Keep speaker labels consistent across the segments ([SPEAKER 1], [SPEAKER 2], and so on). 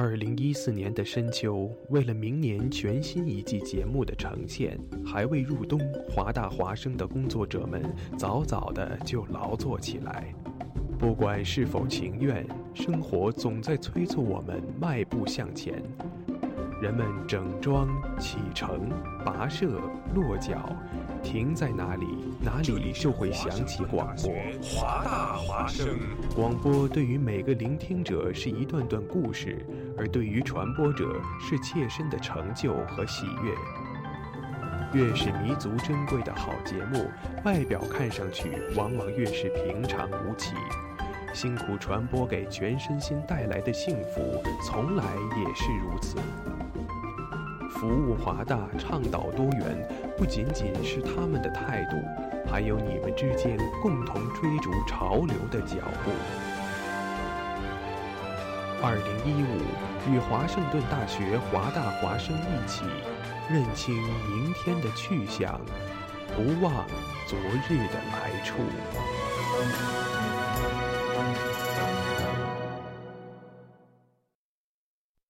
[SPEAKER 1] 二零一四年的深秋，为了明年全新一季节目的呈现，还未入冬，华大华生的工作者们早早的就劳作起来。不管是否情愿，生活总在催促我们迈步向前。人们整装启程、跋涉、落脚，停在哪里，哪里就会响起广播。
[SPEAKER 2] 华大华声，
[SPEAKER 1] 广播对于每个聆听者是一段段故事，而对于传播者是切身的成就和喜悦。越是弥足珍贵的好节目，外表看上去往往越是平常无奇。辛苦传播给全身心带来的幸福，从来也是如此。服务华大，倡导多元，不仅仅是他们的态度，还有你们之间共同追逐潮流的脚步。二零一五，与华盛顿大学华大华生一起，认清明天的去向，不忘昨日的来处。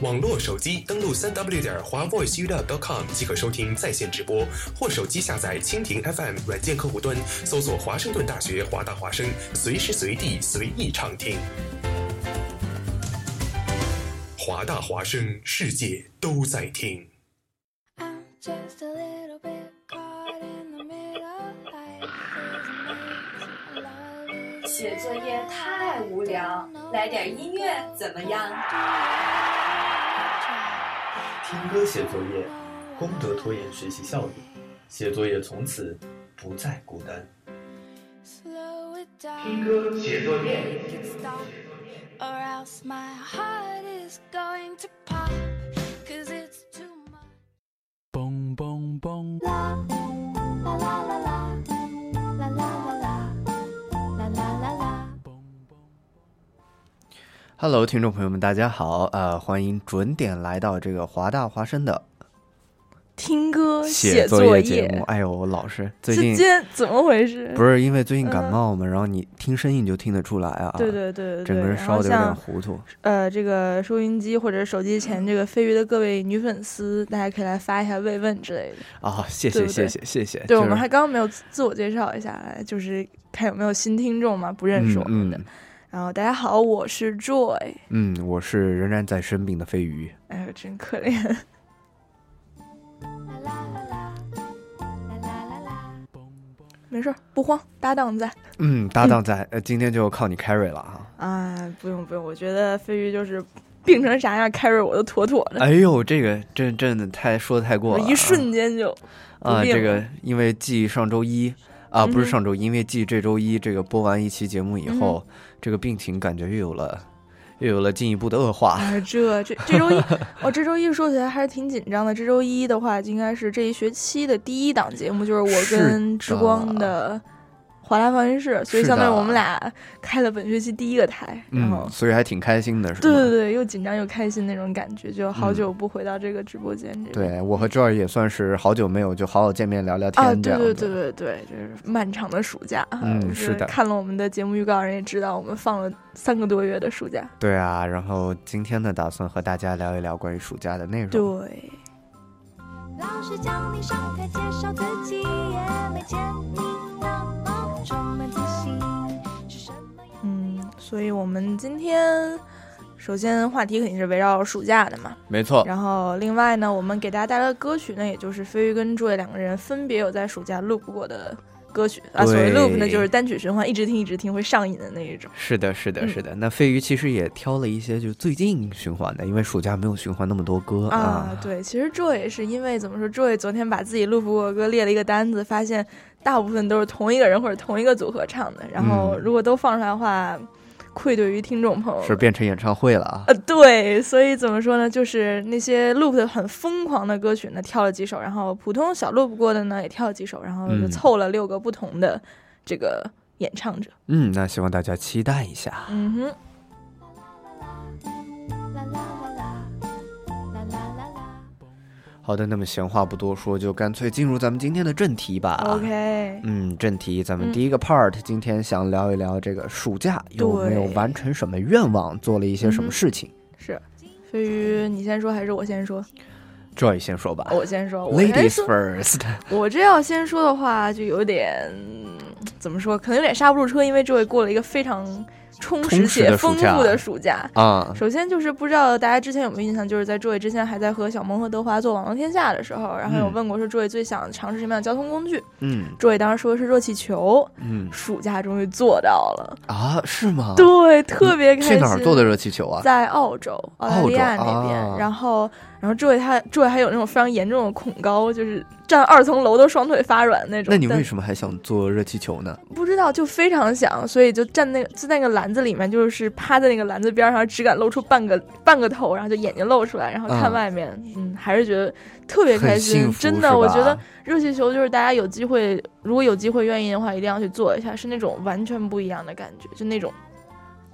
[SPEAKER 3] 网络手机登录三 w 点华 voiceup.com 即可收听在线直播，或手机下载蜻蜓 FM 软件客户端，搜索华盛顿大学华大华声，随时随地随意畅听。华大华声，世界都在听。
[SPEAKER 4] I'm just a little bit caught in the middle. Life is amazing. Love
[SPEAKER 5] 写作业太无聊，来点音乐怎么样？
[SPEAKER 6] 听歌写作业，功德拖延学习效率，写作业从此不再孤单。
[SPEAKER 4] slow it down.
[SPEAKER 6] 听歌写作业。
[SPEAKER 4] Stop, or else my heart is going to
[SPEAKER 7] Hello，听众朋友们，大家好，呃，欢迎准点来到这个华大华生的
[SPEAKER 8] 听歌
[SPEAKER 7] 写
[SPEAKER 8] 作
[SPEAKER 7] 业节目。哎呦，我老是最近
[SPEAKER 8] 怎么回事？
[SPEAKER 7] 不是因为最近感冒嘛，然后你听声音就听得出来啊，
[SPEAKER 8] 对对对对，
[SPEAKER 7] 整个人烧的有点糊涂。
[SPEAKER 8] 呃，这个收音机或者手机前这个飞鱼的各位女粉丝，大家可以来发一下慰问之类的。
[SPEAKER 7] 啊、谢谢谢谢谢谢。
[SPEAKER 8] 对，
[SPEAKER 7] 就是
[SPEAKER 8] 我们还刚刚没有自自我介绍一下，就是看有没有新听众嘛，不认识我们的。
[SPEAKER 7] 嗯
[SPEAKER 8] 然后大家好，我是 Joy。
[SPEAKER 7] 嗯嗯，我是仍然在生病的飞鱼。
[SPEAKER 8] 哎呦，真可怜。没事儿，不慌，搭档在。
[SPEAKER 7] 嗯，搭档在，呃，今天就靠你 carry 了哈。
[SPEAKER 8] 啊，不用不用，我觉得飞鱼就是病成啥样，carry 我都妥妥的。
[SPEAKER 7] 哎呦，这个真真的太说的太过了
[SPEAKER 8] 一瞬间就
[SPEAKER 7] 啊，这个因为继上周一啊，不是上周一，因为继这周一这个播完一期节目以
[SPEAKER 8] 嗯
[SPEAKER 7] 后，这个病情感觉又有了又有了进一步的恶化。
[SPEAKER 8] 啊，这这这周一，我这周一说起来还是挺紧张的。这周一的话，应该是这一学期的第一档节目，就是我跟之光
[SPEAKER 7] 的
[SPEAKER 8] 的华大放映室，所以相当于我们俩开了本学期第一个台，然后
[SPEAKER 7] 嗯，所以还挺开心的，是吧？
[SPEAKER 8] 对对对，又紧张又开心那种感觉，就好久不回到这个直播间。
[SPEAKER 7] 对我和 Joy 也算是好久没有就好好见面聊聊
[SPEAKER 8] 啊，
[SPEAKER 7] 天这样子。
[SPEAKER 8] 对对对对对，就是漫长的暑假。
[SPEAKER 7] 嗯
[SPEAKER 8] 就是
[SPEAKER 7] 的
[SPEAKER 8] 看了我们的节目预告，人也知道我们放了三个多月的暑假。
[SPEAKER 7] 对啊，然后今天呢，打算和大家聊一聊关于暑假的内容。
[SPEAKER 8] 对，
[SPEAKER 4] 老师叫你上台介绍自己，也没见你那么充满自信。是什么样？
[SPEAKER 8] 嗯，所以我们今天首先话题肯定是围绕暑假的嘛，
[SPEAKER 7] 没错，
[SPEAKER 8] 然后另外呢，我们给大家带来的歌曲呢，也就是飞鱼跟朱伟两个人分别有在暑假 loop 过的歌曲啊。所谓
[SPEAKER 7] 对
[SPEAKER 8] loop 呢，就是单曲循环，一直听一直听会上瘾的那一种。
[SPEAKER 7] 是的，是的，
[SPEAKER 8] 嗯
[SPEAKER 7] 是的。那飞鱼其实也挑了一些就最近循环的，因为暑假没有循环那么多歌
[SPEAKER 8] 啊，对，其实 Joy 也是因为怎么说，Joy 昨天把自己 loop 过的歌列了一个单子，发现大部分都是同一个人或者同一个组合唱的，然后
[SPEAKER 7] 嗯
[SPEAKER 8] 如果都放出来的话，愧对于听众朋友。
[SPEAKER 7] 是变成演唱会了啊。
[SPEAKER 8] 呃，对，所以怎么说呢？就是那些 loop 的很疯狂的歌曲呢，跳了几首，然后普通小 loop 过的呢，也跳了几首，然后就
[SPEAKER 7] 嗯
[SPEAKER 8] 凑了六个不同的这个演唱者。
[SPEAKER 7] 嗯，那希望大家期待一下。
[SPEAKER 8] 嗯哼，
[SPEAKER 7] 好的，那么闲话不多说，就干脆进入咱们今天的正题吧。
[SPEAKER 8] OK，
[SPEAKER 7] 嗯，正题，咱们
[SPEAKER 8] 嗯
[SPEAKER 7] 第一个 part，、今天想聊一聊这个暑假有没有完成什么愿望，做了一些什么事情。
[SPEAKER 8] 是飞鱼，你先说还是我先说
[SPEAKER 7] ？Joy 先说吧。
[SPEAKER 8] 我先说
[SPEAKER 7] ，Ladies
[SPEAKER 8] 说。
[SPEAKER 7] first。
[SPEAKER 8] 我这要先说的话，就有点怎么说，可能有点刹不住车，因为 Joy 过了一个非常充实且丰富的暑假。
[SPEAKER 7] 啊，
[SPEAKER 8] 首先就是不知道大家之前有没有印象，就是在诸位之前还在和小萌和德华做《网络天下》的时候，然后有
[SPEAKER 7] 嗯
[SPEAKER 8] 问过说诸位最想尝试什么样的交通工具，
[SPEAKER 7] 嗯
[SPEAKER 8] 诸位当时说的是热气球，
[SPEAKER 7] 嗯
[SPEAKER 8] 暑假终于做到了，
[SPEAKER 7] 啊，是吗？
[SPEAKER 8] 对，特别开心。
[SPEAKER 7] 去哪儿做的热气球啊？
[SPEAKER 8] 在澳洲、澳大利亚那边，
[SPEAKER 7] 啊
[SPEAKER 8] 然后，然后诸位他诸位还有那种非常严重的恐高，就是站二层楼都双腿发软那种。
[SPEAKER 7] 那你为什么还想做热气球呢？
[SPEAKER 8] 不知道，就非常想，所以就站那个就在那个篮子里面，就是趴在那个篮子边上，只敢露出半个半个头，然后就眼睛露出来，然后看
[SPEAKER 7] 嗯
[SPEAKER 8] 外面，嗯，还是觉得特别开心。真的，我觉得热气球就是大家有机会，如果有机会愿意的话，一定要去做一下，是那种完全不一样的感觉，就那种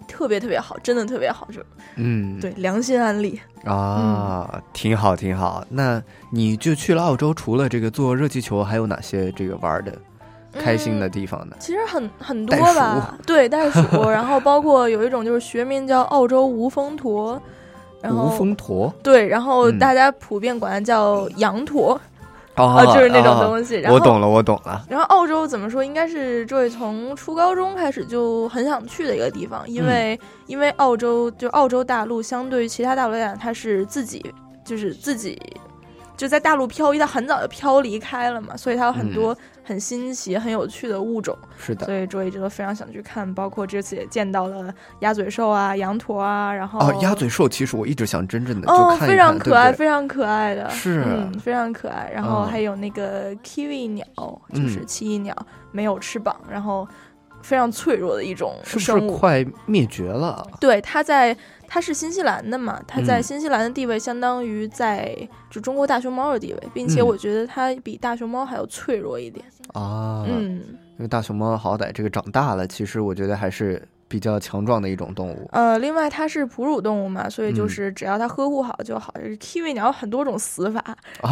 [SPEAKER 8] 特别特别好，真的特别好，就
[SPEAKER 7] 嗯，
[SPEAKER 8] 对良心安利。
[SPEAKER 7] 啊，挺好挺好。那你就去了澳洲，除了这个坐热气球，还有哪些这个玩的开心的地方呢？
[SPEAKER 8] 其实很很多吧，对袋鼠，然后包括有一种就是学名叫澳洲无风驼，然后
[SPEAKER 7] 无风驼？
[SPEAKER 8] 对，然后
[SPEAKER 7] 嗯。
[SPEAKER 8] 大家普遍管它叫羊驼
[SPEAKER 7] 啊
[SPEAKER 8] 啊，就是那种
[SPEAKER 7] 啊
[SPEAKER 8] 东西。然后
[SPEAKER 7] 我懂了，我懂了。
[SPEAKER 8] 然后澳洲怎么说？应该是这位从初高中开始就很想去的一个地方，因为、因为澳洲就澳洲大陆相对于其他大陆来讲，它是自己就是自己就在大陆漂移，它很早就漂离开了嘛，所以它有很多很新奇、很有趣的物种。
[SPEAKER 7] 是的
[SPEAKER 8] 所。以周一直都非常想去看，包括这次也见到了鸭嘴兽啊、羊驼啊，然后
[SPEAKER 7] 哦，鸭嘴兽其实我一直想真正的就
[SPEAKER 8] 哦，
[SPEAKER 7] 看一看，
[SPEAKER 8] 非常可爱，
[SPEAKER 7] 对对
[SPEAKER 8] 非常可爱的，
[SPEAKER 7] 是
[SPEAKER 8] 嗯，非常可爱。然后
[SPEAKER 7] 嗯
[SPEAKER 8] 还有那个 kiwi 鸟，就是
[SPEAKER 7] 嗯
[SPEAKER 8] 奇异鸟，没有翅膀，然后非常脆弱的一种
[SPEAKER 7] 是不
[SPEAKER 8] 生物。
[SPEAKER 7] 是快灭绝了？
[SPEAKER 8] 对，它在它是新西兰的嘛，它在
[SPEAKER 7] 嗯
[SPEAKER 8] 新西兰的地位相当于在就中国大熊猫的地位，并且
[SPEAKER 7] 嗯
[SPEAKER 8] 我觉得它比大熊猫还要脆弱一点。
[SPEAKER 7] 啊，
[SPEAKER 8] 嗯，
[SPEAKER 7] 因为大熊猫好歹这个长大了，其实我觉得还是比较强壮的一种动物。
[SPEAKER 8] 呃，另外它是哺乳动物嘛，所以就
[SPEAKER 7] 嗯
[SPEAKER 8] 是只要它呵护好就好。就是 kiwi 鸟有很多种死法，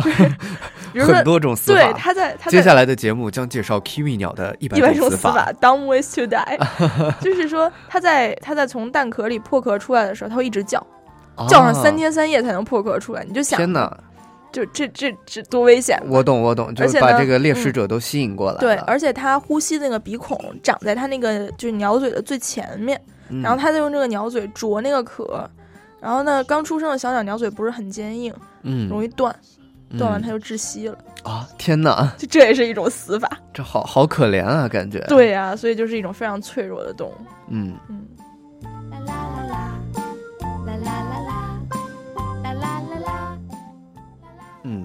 [SPEAKER 8] 比如说
[SPEAKER 7] 很多种死
[SPEAKER 8] 对
[SPEAKER 7] 法。
[SPEAKER 8] 它在它在
[SPEAKER 7] 接下来的节目将介绍 kiwi 鸟的一百
[SPEAKER 8] 种
[SPEAKER 7] 种死
[SPEAKER 8] 死法，dumb ways to die，就是说它在它在从蛋壳里破壳出来的时候，它会一直叫，叫上三
[SPEAKER 7] 啊
[SPEAKER 8] 天三夜才能破壳出来。你就想，
[SPEAKER 7] 天哪！
[SPEAKER 8] 就这这这多危险！
[SPEAKER 7] 我懂，我懂，就是把这个猎食
[SPEAKER 8] 嗯
[SPEAKER 7] 者都吸引过来了。
[SPEAKER 8] 对，而且它呼吸那个鼻孔长在它那个就是鸟嘴的最前面，
[SPEAKER 7] 嗯
[SPEAKER 8] 然后它就用这个鸟嘴啄那个壳，然后呢，刚出生的小鸟鸟嘴不是很坚硬，
[SPEAKER 7] 嗯
[SPEAKER 8] 容易断，断完
[SPEAKER 7] 嗯
[SPEAKER 8] 它就窒息了，
[SPEAKER 7] 啊！天哪，
[SPEAKER 8] 就这也是一种死法。
[SPEAKER 7] 这好好可怜啊，感觉。，
[SPEAKER 8] 对呀、所以就是一种非常脆弱的动物。
[SPEAKER 7] 嗯，
[SPEAKER 8] 嗯，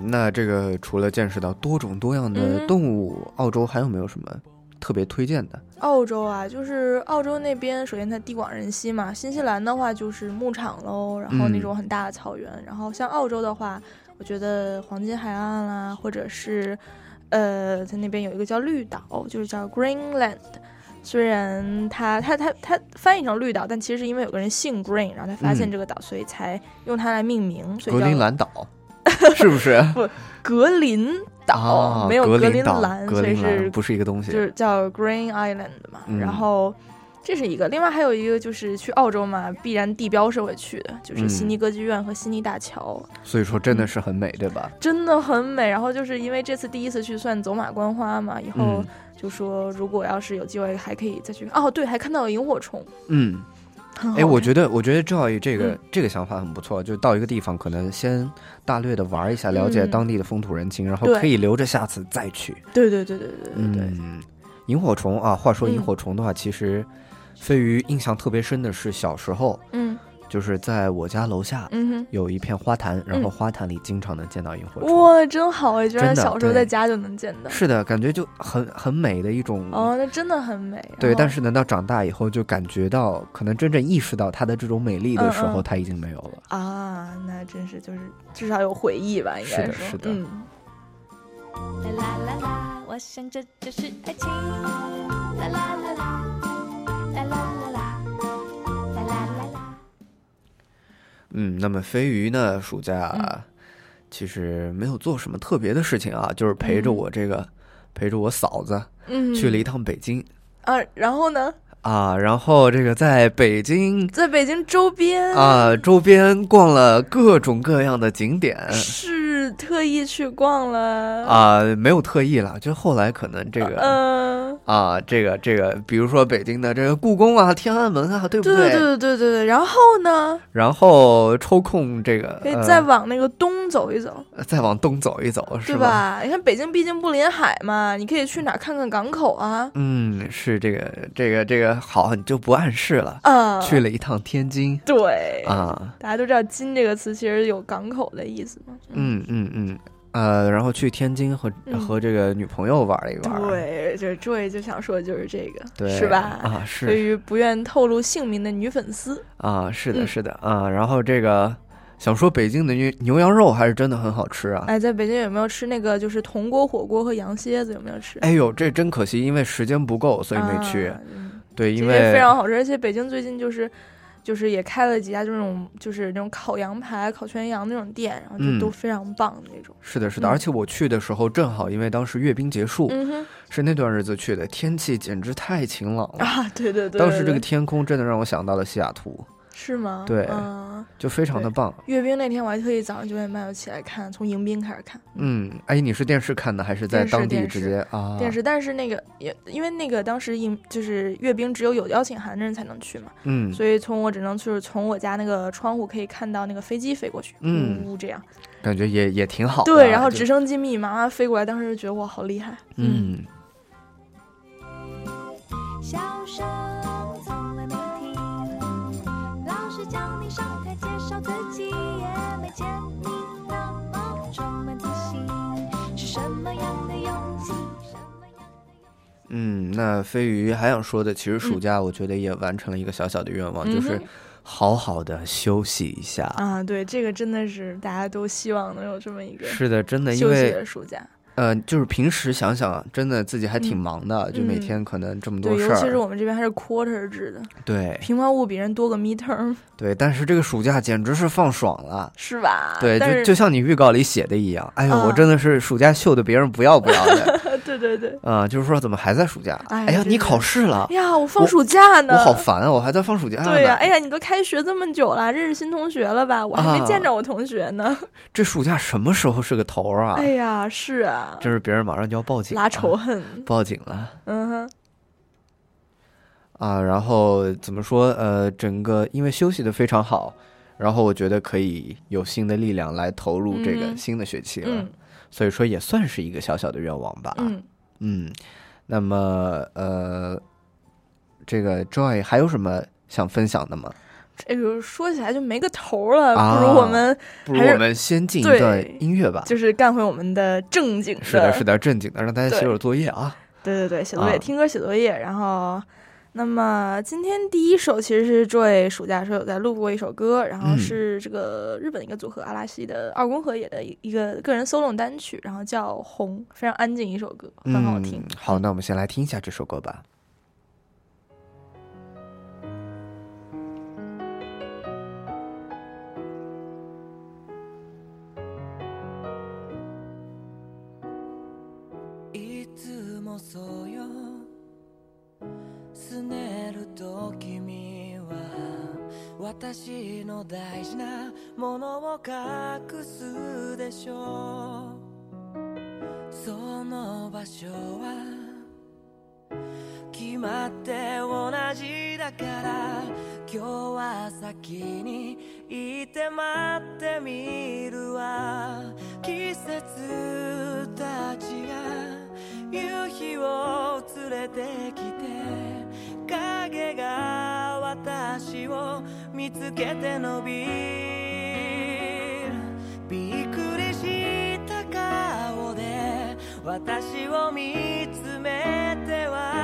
[SPEAKER 7] 那这个除了见识到多种多样的
[SPEAKER 8] 嗯
[SPEAKER 7] 动物，澳洲还有没有什么特别推荐的？
[SPEAKER 8] 澳洲啊，就是澳洲那边，首先它地广人稀嘛。新西兰的话就是牧场喽，然后那
[SPEAKER 7] 嗯
[SPEAKER 8] 种很大的草原。然后像澳洲的话，我觉得黄金海岸啦，或者是呃，在那边有一个叫绿岛，就是叫 Greenland，虽然它它它它翻译成绿岛，但其实是因为有个人姓 Green，然后他发现
[SPEAKER 7] 嗯
[SPEAKER 8] 这个岛，所以才用它来命名，所以叫格
[SPEAKER 7] 陵兰岛，是不是？
[SPEAKER 8] 不格林岛，
[SPEAKER 7] 啊，
[SPEAKER 8] 没有格
[SPEAKER 7] 格林
[SPEAKER 8] 兰，
[SPEAKER 7] 格
[SPEAKER 8] 所以是
[SPEAKER 7] 不是一个东西。
[SPEAKER 8] 就是叫 Green Island 嘛。
[SPEAKER 7] 嗯
[SPEAKER 8] 然后这是一个，另外还有一个就是去澳洲嘛，必然地标是会去的，就是悉
[SPEAKER 7] 嗯
[SPEAKER 8] 尼歌剧院和悉尼大桥，
[SPEAKER 7] 所以说真的是很美，对吧？
[SPEAKER 8] 真的很美。然后就是因为这次第一次去算走马观花嘛，以后
[SPEAKER 7] 嗯
[SPEAKER 8] 就说如果要是有机会还可以再去。哦，对，还看到了萤火虫。
[SPEAKER 7] 嗯，哎，我觉得我觉得 Joy 这个、
[SPEAKER 8] 嗯。
[SPEAKER 7] 这个想法很不错，就到一个地方可能先大略的玩一下，了解
[SPEAKER 8] 嗯。
[SPEAKER 7] 当地的风土人情，然后可以留着下次再去。
[SPEAKER 8] 对对对对对对对，
[SPEAKER 7] 嗯，萤火虫啊，话说萤
[SPEAKER 8] 嗯。
[SPEAKER 7] 火虫的话，其实飞鱼印象特别深的是小时候，
[SPEAKER 8] 嗯
[SPEAKER 7] 就是在我家楼下
[SPEAKER 8] 嗯
[SPEAKER 7] 有一片花坛，然后
[SPEAKER 8] 嗯
[SPEAKER 7] 花坛里经常能见到萤火，虫。
[SPEAKER 8] 哇，真好哎！居然小时候在家就能见到。
[SPEAKER 7] 是的，感觉就很很美的一种。
[SPEAKER 8] 哦，那真的很美。
[SPEAKER 7] 对，但是等到长大以后，就感觉到可能真正意识到它的这种美丽的时候，
[SPEAKER 8] 嗯嗯
[SPEAKER 7] 它已经没有了。
[SPEAKER 8] 啊，那真是就是至少有回忆吧，应该说
[SPEAKER 7] 是的是的
[SPEAKER 8] 嗯。
[SPEAKER 4] 啦啦啦啦，我想这就是爱情。啦啦啦啦，啦啦啦啦，啦啦啦啦。
[SPEAKER 7] 嗯，那么飞鱼呢，暑假、
[SPEAKER 8] 嗯。
[SPEAKER 7] 其实没有做什么特别的事情啊，就是陪着
[SPEAKER 8] 嗯。
[SPEAKER 7] 我这个、陪着我嫂子
[SPEAKER 8] 嗯，
[SPEAKER 7] 去了一趟北京、
[SPEAKER 8] 啊，然后呢，
[SPEAKER 7] 啊，然后这个在北京
[SPEAKER 8] 在北京周边。
[SPEAKER 7] 啊周边逛了各种各样的景点。
[SPEAKER 8] 是特意去逛了，
[SPEAKER 7] 啊，没有特意了，就后来可能这个、
[SPEAKER 8] 嗯，
[SPEAKER 7] 啊，这个这个，比如说北京的这个故宫啊、天安门啊，对不
[SPEAKER 8] 对？对对对对对，然后呢，
[SPEAKER 7] 然后抽空这个
[SPEAKER 8] 可以
[SPEAKER 7] 呃
[SPEAKER 8] 再往那个东走一走，
[SPEAKER 7] 再往东走一走，是
[SPEAKER 8] 吧？你看北京毕竟不临海嘛，你可以去哪儿看看港口啊，
[SPEAKER 7] 嗯，是这个这个这个好，你就不暗示了。
[SPEAKER 8] 啊，
[SPEAKER 7] 去了一趟天津。
[SPEAKER 8] 对，
[SPEAKER 7] 啊，
[SPEAKER 8] 大家都知道“津”这个词其实有港口的意思嘛，
[SPEAKER 7] 嗯。嗯嗯嗯，呃，然后去天津和、
[SPEAKER 8] 嗯
[SPEAKER 7] 和这个女朋友玩了一玩，
[SPEAKER 8] 对，就是诸位就想说的就是这个，
[SPEAKER 7] 对，
[SPEAKER 8] 是吧？
[SPEAKER 7] 啊，是对
[SPEAKER 8] 于不愿透露姓名的女粉丝，
[SPEAKER 7] 啊，是的，
[SPEAKER 8] 嗯
[SPEAKER 7] 是的啊，然后这个想说北京的牛牛羊肉还是真的很好吃啊。
[SPEAKER 8] 哎，在北京有没有吃那个就是铜锅火锅和羊蝎子？有没有吃？
[SPEAKER 7] 哎呦，这真可惜，因为时间不够，所以没去。
[SPEAKER 8] 啊嗯
[SPEAKER 7] 对，因为
[SPEAKER 8] 非常好吃，而且北京最近就是。就是也开了几家这种就是那种烤羊排、烤全羊那种店，然后就
[SPEAKER 7] 嗯
[SPEAKER 8] 都非常棒的那种。
[SPEAKER 7] 是的，是的，
[SPEAKER 8] 嗯
[SPEAKER 7] 而且我去的时候正好，因为当时阅兵结束，
[SPEAKER 8] 嗯
[SPEAKER 7] 是那段日子去的，天气简直太晴朗了。
[SPEAKER 8] 啊，对对对，
[SPEAKER 7] 当时这个天空真的让我想到了西雅图，
[SPEAKER 8] 是吗？
[SPEAKER 7] 对
[SPEAKER 8] 嗯，
[SPEAKER 7] 就非常的棒。
[SPEAKER 8] 阅兵那天我还特意早上九点半就起来看，从迎宾开始看。
[SPEAKER 7] 嗯，哎，你是电视看的还是在当地直接啊？
[SPEAKER 8] 电视，但是那个也因为那个当时迎就是阅兵只有有邀请函的人才能去嘛，
[SPEAKER 7] 嗯，
[SPEAKER 8] 所以从我只能就是从我家那个窗户可以看到那个飞机飞过去，
[SPEAKER 7] 嗯
[SPEAKER 8] 呜呜这样。
[SPEAKER 7] 感觉也也挺好的。
[SPEAKER 8] 对，然后直升机密密麻麻飞过来，当时就觉得哇，好厉害。
[SPEAKER 7] 嗯，
[SPEAKER 4] 笑绍自己，也没见你那么充满自信，是什么样的勇气？什么样的？
[SPEAKER 7] 嗯，那飞鱼还想说的，其实暑假我觉得也完成了一个小小的愿望，就是好好的休息一下。
[SPEAKER 8] 啊，对，这个真的是大家都希望能有这么一个
[SPEAKER 7] 是的，真的，因为
[SPEAKER 8] 的暑假。
[SPEAKER 7] 呃，就是平时想想，真的自己还挺忙的，就每
[SPEAKER 8] 嗯
[SPEAKER 7] 天可能这么多
[SPEAKER 8] 对，
[SPEAKER 7] 事
[SPEAKER 8] 尤其是。我们这边还是 quarter 制的，
[SPEAKER 7] 对
[SPEAKER 8] 平方物比人多个 midterm，
[SPEAKER 7] 对，但是这个暑假简直是放爽了。
[SPEAKER 8] 是吧？
[SPEAKER 7] 对，就就像你预告里写的一样，哎呦，我
[SPEAKER 8] 啊
[SPEAKER 7] 真的是暑假秀的别人不要不要的
[SPEAKER 8] 对对对。
[SPEAKER 7] 啊、就是说怎么还在暑假？哎呀，你考试了
[SPEAKER 8] 哎，呀，我放暑假呢，
[SPEAKER 7] 我好烦啊，我还在放暑假呢。
[SPEAKER 8] 对呀、哎呀，你都开学这么久了，认识新同学了吧？我还没见着我同学呢。
[SPEAKER 7] 这暑假什么时候是个头儿啊？
[SPEAKER 8] 哎呀，是啊，
[SPEAKER 7] 这是别人马上就要报警，
[SPEAKER 8] 拉仇恨。
[SPEAKER 7] 报警了
[SPEAKER 8] 嗯哼，
[SPEAKER 7] 啊！然后怎么说？呃，整个因为休息的非常好，然后我觉得可以有新的力量来投入这个
[SPEAKER 8] 嗯
[SPEAKER 7] 新的学期了，
[SPEAKER 8] 嗯
[SPEAKER 7] 所以说也算是一个小小的愿望吧。
[SPEAKER 8] 嗯，
[SPEAKER 7] 嗯，那么呃，这个 Joy 还有什么想分享的吗？
[SPEAKER 8] 这个说起来就没个头了，
[SPEAKER 7] 啊
[SPEAKER 8] 不如我们
[SPEAKER 7] 不如我们先进一段音乐吧。
[SPEAKER 8] 就是干回我们的正经
[SPEAKER 7] 是的，是的，正经的，让大家写
[SPEAKER 8] 对
[SPEAKER 7] 会儿作业啊。
[SPEAKER 8] 对对对，写作业，
[SPEAKER 7] 啊
[SPEAKER 8] 听歌写作业。然后，那么今天第一首其实是 Joy 暑假的时候有在录过一首歌，然后是这个日本一个组合阿拉西的二宫和也的一个个人 solo 单曲，然后叫《红》，非常安静一首歌，很好听、
[SPEAKER 7] 好，那我们先来听一下这首歌吧。
[SPEAKER 9] 「そうよ」私の大事なものを隠すでしょう。その場所は決まって同じだから今日は先にいて待ってみるわ。季節たちが夕日を連れてきて。私を見つけて伸びるびっくりした顔で私を見つめては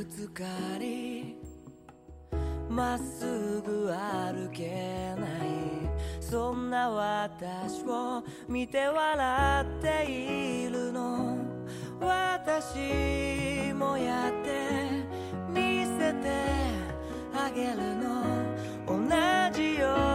[SPEAKER 9] ぶつかりまっすぐ歩けない。そんな私を見て笑っているの。私もやって見せてあげるの。同じように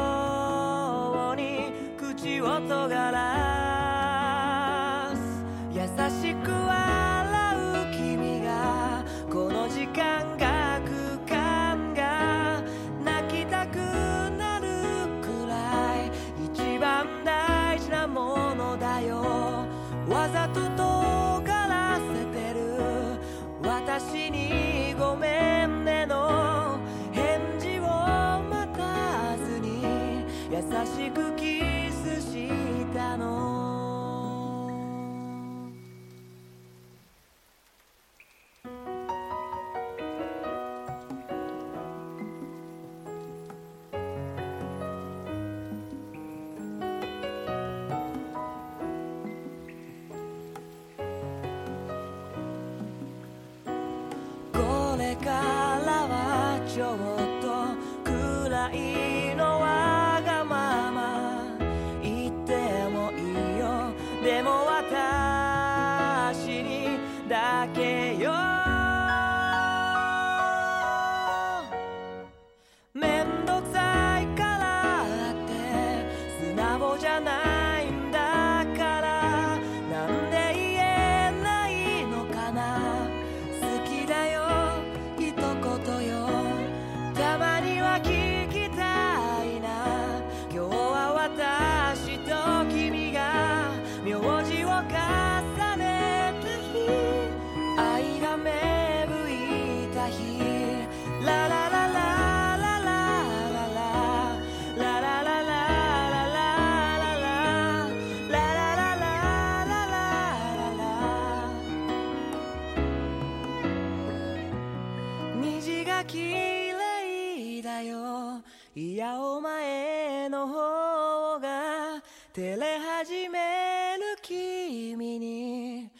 [SPEAKER 9] 綺麗だよいやお前の方が照れ始める君に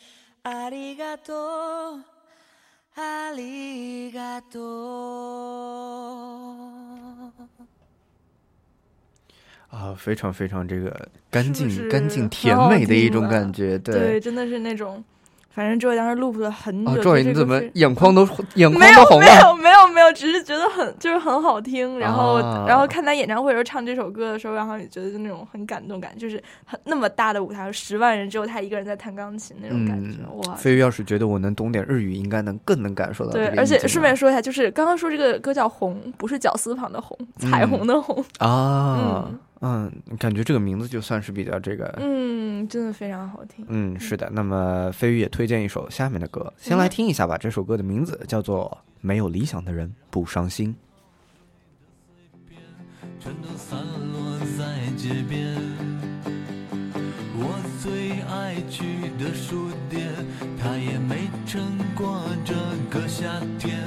[SPEAKER 9] ありがとうありがとう
[SPEAKER 7] 啊，非常非常这个干净、
[SPEAKER 8] 是不是
[SPEAKER 7] 干净、
[SPEAKER 8] 很
[SPEAKER 7] 甜
[SPEAKER 8] 好
[SPEAKER 7] 美的一种
[SPEAKER 8] 听了
[SPEAKER 7] 感觉，
[SPEAKER 8] 对，真的是那种， 反正周伟当时 loop 了很久。
[SPEAKER 7] 啊，
[SPEAKER 8] 就
[SPEAKER 7] 周伟，你怎么
[SPEAKER 8] 这个是
[SPEAKER 7] 眼眶都 眼眶
[SPEAKER 8] 没有没
[SPEAKER 7] 都红了？
[SPEAKER 8] 有没有没有，只是觉得很就是很好听，然后、
[SPEAKER 7] 啊
[SPEAKER 8] 然后看他演唱会的时候唱这首歌的时候，然后也觉得就那种很感动感，就是很那么大的舞台，十万人只有他一个人在弹钢琴那种感觉，
[SPEAKER 7] 嗯，
[SPEAKER 8] 哇！
[SPEAKER 7] 飞鱼要是觉得我能懂点日语，应该能更能感受到
[SPEAKER 8] 对
[SPEAKER 7] 这，个
[SPEAKER 8] 而且顺便说一下，就是刚刚说这个歌叫《红》，不是绞丝旁的红，彩虹的红。
[SPEAKER 7] 啊，嗯，感觉这个名字就算是比较这个，
[SPEAKER 8] 嗯，真的非常好听。
[SPEAKER 7] 嗯，是的。那么飞鱼也推荐一首下面的歌，先来听一下吧。这首歌的名字叫做《没有理想的人不伤心》。
[SPEAKER 10] 全都散落在街边。我最爱去的书店，它也没撑过这个夏天。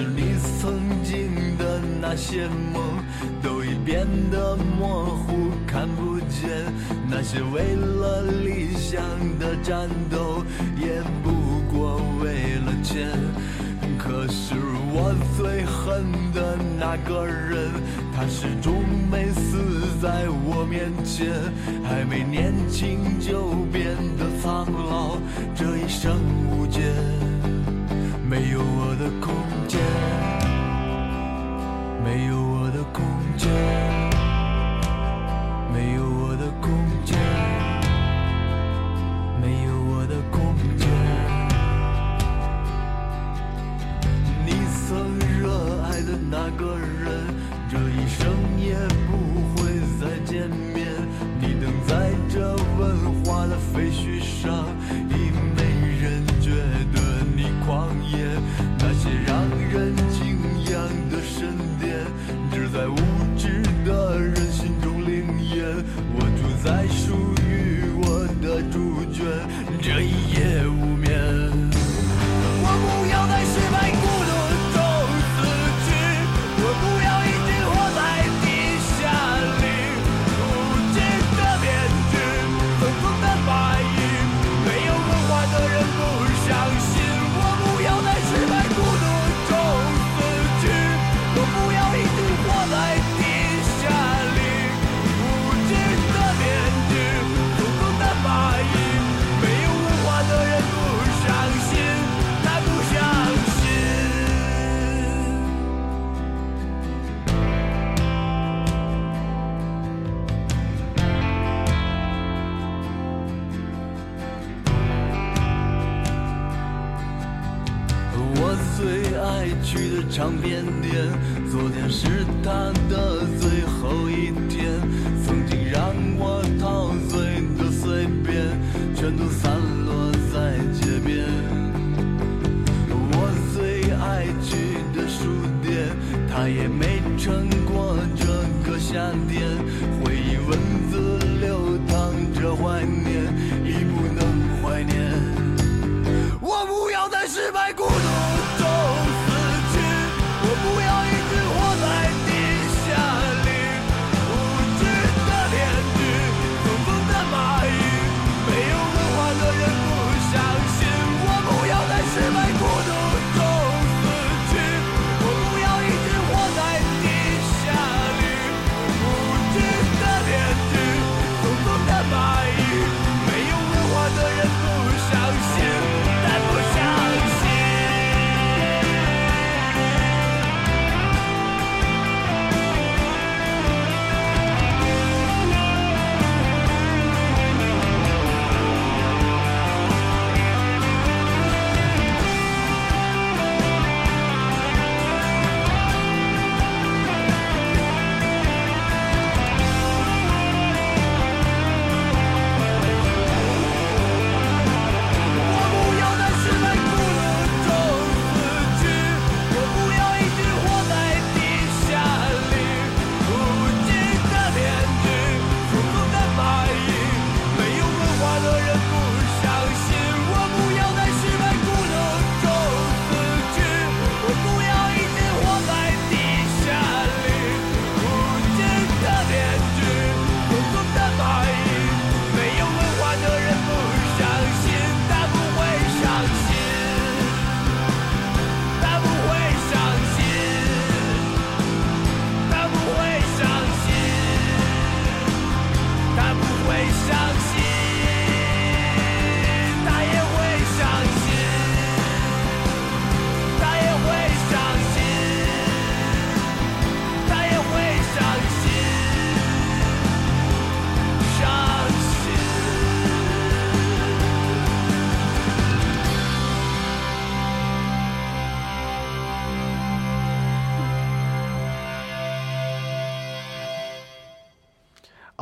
[SPEAKER 10] 你曾经的那些梦都已变得模糊，看不见那些为了理想的战斗，也不过为了钱。可是我最恨的那个人，他始终没死在我面前，还没年轻就变得苍老，这一生无解，回忆文字流淌着怀念，已不能怀念。我不要再失败孤独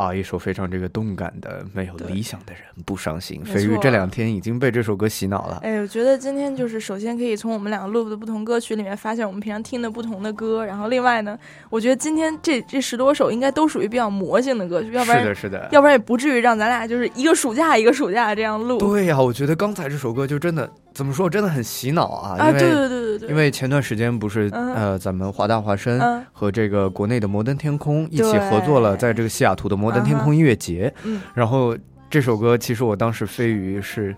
[SPEAKER 7] 啊，一首非常这个动感的，没有理想的人不伤心。飞鱼这两天已经被这首歌洗脑了。
[SPEAKER 8] 哎，我觉得今天就是首先可以从我们两个录的不同歌曲里面发现我们平常听的不同的歌，然后另外呢，我觉得今天这这十多首应该都属于比较魔性的歌曲，要不然
[SPEAKER 7] 是的是的
[SPEAKER 8] 要不然也不至于让咱俩就是一个暑假一个暑假这样录。
[SPEAKER 7] 对呀、我觉得刚才这首歌就真的怎么说，真的很洗脑啊！
[SPEAKER 8] 啊，
[SPEAKER 7] 因为
[SPEAKER 8] 对对对对对，
[SPEAKER 7] 因为前段时间不是、
[SPEAKER 8] 嗯
[SPEAKER 7] 呃，咱们华大华声
[SPEAKER 8] 嗯
[SPEAKER 7] 和这个国内的摩登天空一起合作了，在这个西雅图的摩登天空音乐节。
[SPEAKER 8] 嗯
[SPEAKER 7] 然后这首歌其实我当时飞鱼是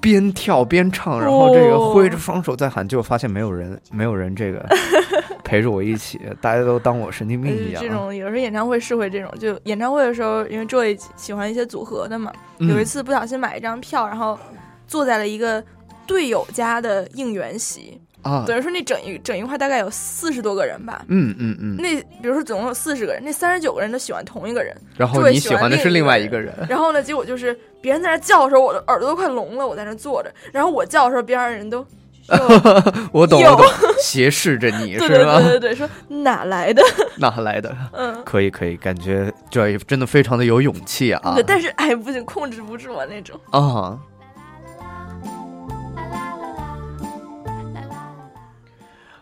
[SPEAKER 7] 边跳边唱，然后这个
[SPEAKER 8] 哦
[SPEAKER 7] 挥着双手在喊，结果发现没有人，没有人这个 陪着我一起，大家都当我神经病一样。
[SPEAKER 8] 呃这种有时候演唱会是会这种，就演唱会的时候，因为 Joy 喜欢一些组合的嘛，
[SPEAKER 7] 嗯
[SPEAKER 8] 有一次不小心买一张票，然后坐在了一个队友家的应援席，
[SPEAKER 7] 啊，
[SPEAKER 8] 等于说那整一整一块大概有四十多个人吧。
[SPEAKER 7] 嗯嗯嗯，
[SPEAKER 8] 那比如说总共有四十个人，那三十九个人都喜欢同一个人，
[SPEAKER 7] 然后你喜欢的是另外一
[SPEAKER 8] 一
[SPEAKER 7] 个人，
[SPEAKER 8] 然后呢，结果就是别人在那叫的时候，我的耳朵都快聋了，我在那坐着，然后我叫的时候，边上人都
[SPEAKER 7] 我懂我懂，斜视着你 是吧
[SPEAKER 8] 对？对对，说哪来的？
[SPEAKER 7] 哪来的？
[SPEAKER 8] 嗯，
[SPEAKER 7] 可以可以，感觉这真的非常的有勇气啊！
[SPEAKER 8] 对，但是哎不行，控制不住啊那种。
[SPEAKER 7] 啊。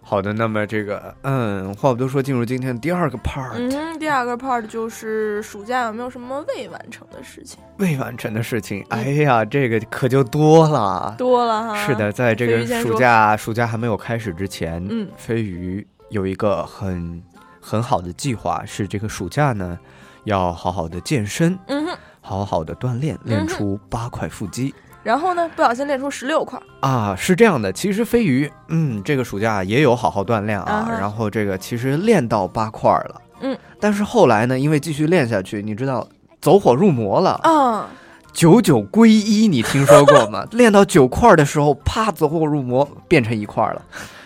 [SPEAKER 7] 好的，那么这个，嗯，话不多说，进入今天的第二个 part，、
[SPEAKER 8] 嗯，第二个 part 就是暑假有没有什么未完成的事情？
[SPEAKER 7] 未完成的事情。哎呀，这个可就多了。
[SPEAKER 8] 多了哈。
[SPEAKER 7] 是的，在这个暑假暑假还没有开始之前，
[SPEAKER 8] 嗯
[SPEAKER 7] 飞鱼有一个很很好的计划，是这个暑假呢，要好好的健身，
[SPEAKER 8] 嗯哼，
[SPEAKER 7] 好好的锻炼，练出八块腹肌。
[SPEAKER 8] 然后呢，不小心练出十六块。
[SPEAKER 7] 啊，是这样的，其实飞鱼，嗯，这个暑假也有好好锻炼啊，
[SPEAKER 8] 啊。
[SPEAKER 7] 然后这个其实练到八块儿了，
[SPEAKER 8] 嗯，
[SPEAKER 7] 但是后来呢，因为继续练下去，你知道走火入魔了，
[SPEAKER 8] 啊，
[SPEAKER 7] 九九归一，你听说过吗？练到九块儿的时候，啪，走火入魔，变成一块儿了，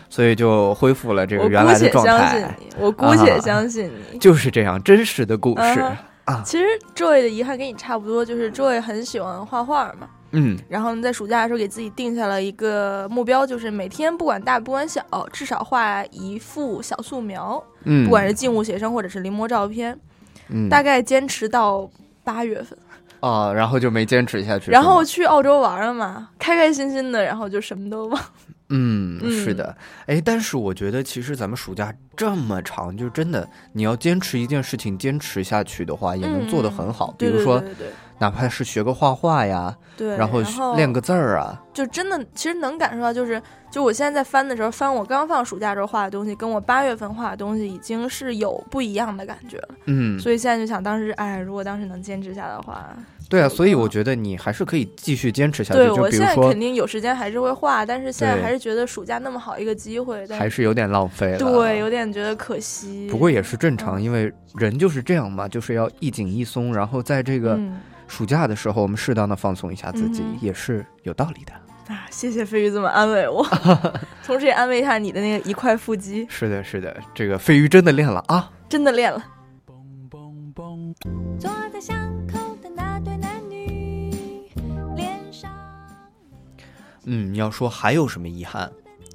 [SPEAKER 7] 所以就恢复了这个原来的状
[SPEAKER 8] 姑且相信，你，我姑且
[SPEAKER 7] 啊。
[SPEAKER 8] 相信你。
[SPEAKER 7] 就是这样，真实的故事。
[SPEAKER 8] 啊。
[SPEAKER 7] 啊，
[SPEAKER 8] 其实 Joy 的遗憾跟你差不多，就是 Joy 很喜欢画画嘛，
[SPEAKER 7] 嗯。
[SPEAKER 8] 然后呢，在暑假的时候给自己定下了一个目标，就是每天不管大不管小，至少画一幅小素描，
[SPEAKER 7] 嗯，
[SPEAKER 8] 不管是静物写生或者是临摹照片，
[SPEAKER 7] 嗯。
[SPEAKER 8] 大概坚持到八月份，
[SPEAKER 7] 啊，然后就没坚持下去，
[SPEAKER 8] 然后去澳洲玩了嘛，开开心心的，然后就什么都忘。
[SPEAKER 7] 嗯，
[SPEAKER 8] 嗯。
[SPEAKER 7] 是的，哎，但是我觉得其实咱们暑假这么长，就真的你要坚持一件事情，坚持下去的话，也能做得很好。
[SPEAKER 8] 嗯
[SPEAKER 7] 比如说，
[SPEAKER 8] 对对对
[SPEAKER 7] 哪怕是学个画画呀，
[SPEAKER 8] 对，
[SPEAKER 7] 然后练个字儿啊，
[SPEAKER 8] 就真的其实能感受到，就是就我现在在翻的时候，翻我刚放暑假时候画的东西，跟我八月份画的东西已经是有不一样的感觉了。
[SPEAKER 7] 嗯，
[SPEAKER 8] 所以现在就想，当时哎，如果当时能坚持下的话，
[SPEAKER 7] 对啊，所以我觉得你还是可以继续坚持下去。
[SPEAKER 8] 对
[SPEAKER 7] 就比如说
[SPEAKER 8] 我现在肯，定有时间还是会画，但是现在还是觉得暑假那么好一个机会，但
[SPEAKER 7] 还是有点浪费了。
[SPEAKER 8] 对，有点觉得可惜。
[SPEAKER 7] 不过也是正
[SPEAKER 8] 嗯
[SPEAKER 7] 常，因为人就是这样嘛，就是要一紧一松，然后在这个
[SPEAKER 8] 嗯
[SPEAKER 7] 暑假的时候，我们适当的放松一下自己，
[SPEAKER 8] 嗯
[SPEAKER 7] 也是有道理的。
[SPEAKER 8] 啊，谢谢飞鱼这么安慰我，同时也安慰一下你的那个一块腹肌，
[SPEAKER 7] 是的，是的，这个飞鱼真的练了啊。
[SPEAKER 8] 真的练了。
[SPEAKER 4] 坐在巷口的那对男女，脸上
[SPEAKER 7] 嗯，要说还有什么遗憾？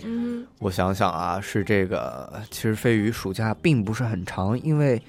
[SPEAKER 8] 嗯
[SPEAKER 7] 我想想啊，是这个，其实飞鱼暑假并不是很长，因为，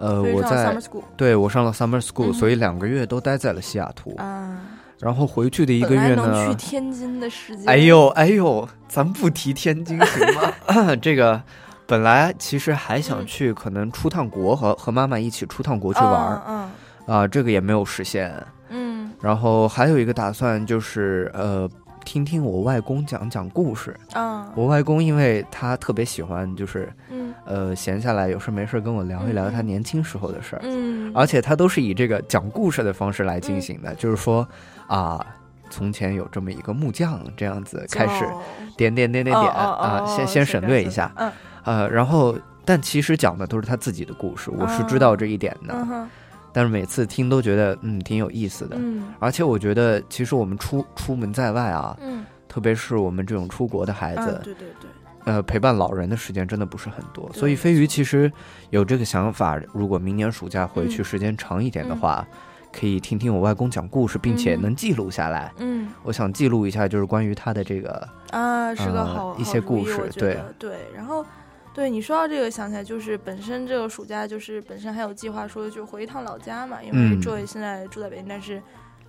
[SPEAKER 7] 呃，我在对我上了 summer school，、
[SPEAKER 8] 嗯
[SPEAKER 7] 所以两个月都待在了西雅图。
[SPEAKER 8] 啊，
[SPEAKER 7] 然后回去的一个月
[SPEAKER 8] 呢去
[SPEAKER 7] 呢，
[SPEAKER 8] 天津的时间，
[SPEAKER 7] 哎呦哎呦，咱不提天津行吗？这个本来其实还想去，可能出趟国和和妈妈一起出趟国去玩儿
[SPEAKER 8] 嗯
[SPEAKER 7] 啊、这个也没有实现。
[SPEAKER 8] 嗯
[SPEAKER 7] 然后还有一个打算就是呃，听听我外公讲讲故事。
[SPEAKER 8] 嗯。
[SPEAKER 7] 我外公因为他特别喜欢，就是
[SPEAKER 8] 嗯。
[SPEAKER 7] 呃闲下来有事没事跟我聊一聊他年轻时候的事儿，
[SPEAKER 8] 嗯，
[SPEAKER 7] 而且他都是以这个讲故事的方式来进行的，就是说啊。从前有这么一个木匠，这样子开始
[SPEAKER 8] 哦。
[SPEAKER 7] 点点点点点啊，
[SPEAKER 8] 哦
[SPEAKER 7] 先先省略一下，
[SPEAKER 8] 嗯。
[SPEAKER 7] 呃，然后但其实讲的都是他自己的故事，我是知道这一点的，但是每次听都觉得嗯挺有意思的，
[SPEAKER 8] 嗯。
[SPEAKER 7] 而且我觉得其实我们出出门在外啊，
[SPEAKER 8] 嗯，
[SPEAKER 7] 特别是我们这种出国的孩
[SPEAKER 8] 嗯
[SPEAKER 7] 子，
[SPEAKER 8] 对对对，
[SPEAKER 7] 呃，陪伴老人的时间真的不是很多，所以飞鱼其实有这个想法，如果明年暑假回去
[SPEAKER 8] 嗯。
[SPEAKER 7] 时间长一点的话，可以听听我外公讲故事，并且
[SPEAKER 8] 嗯。
[SPEAKER 7] 能记录下来。
[SPEAKER 8] 嗯。
[SPEAKER 7] 我想记录一下，就是关于他的这个
[SPEAKER 8] 啊，是个
[SPEAKER 7] 呃
[SPEAKER 8] 好
[SPEAKER 7] 一些故事对。
[SPEAKER 8] 对，然后。对你说到这个，想起来就是本身这个暑假就是本身还有计划说就回一趟老家嘛，因为
[SPEAKER 7] 嗯
[SPEAKER 8] Joy 现在住在北京，但是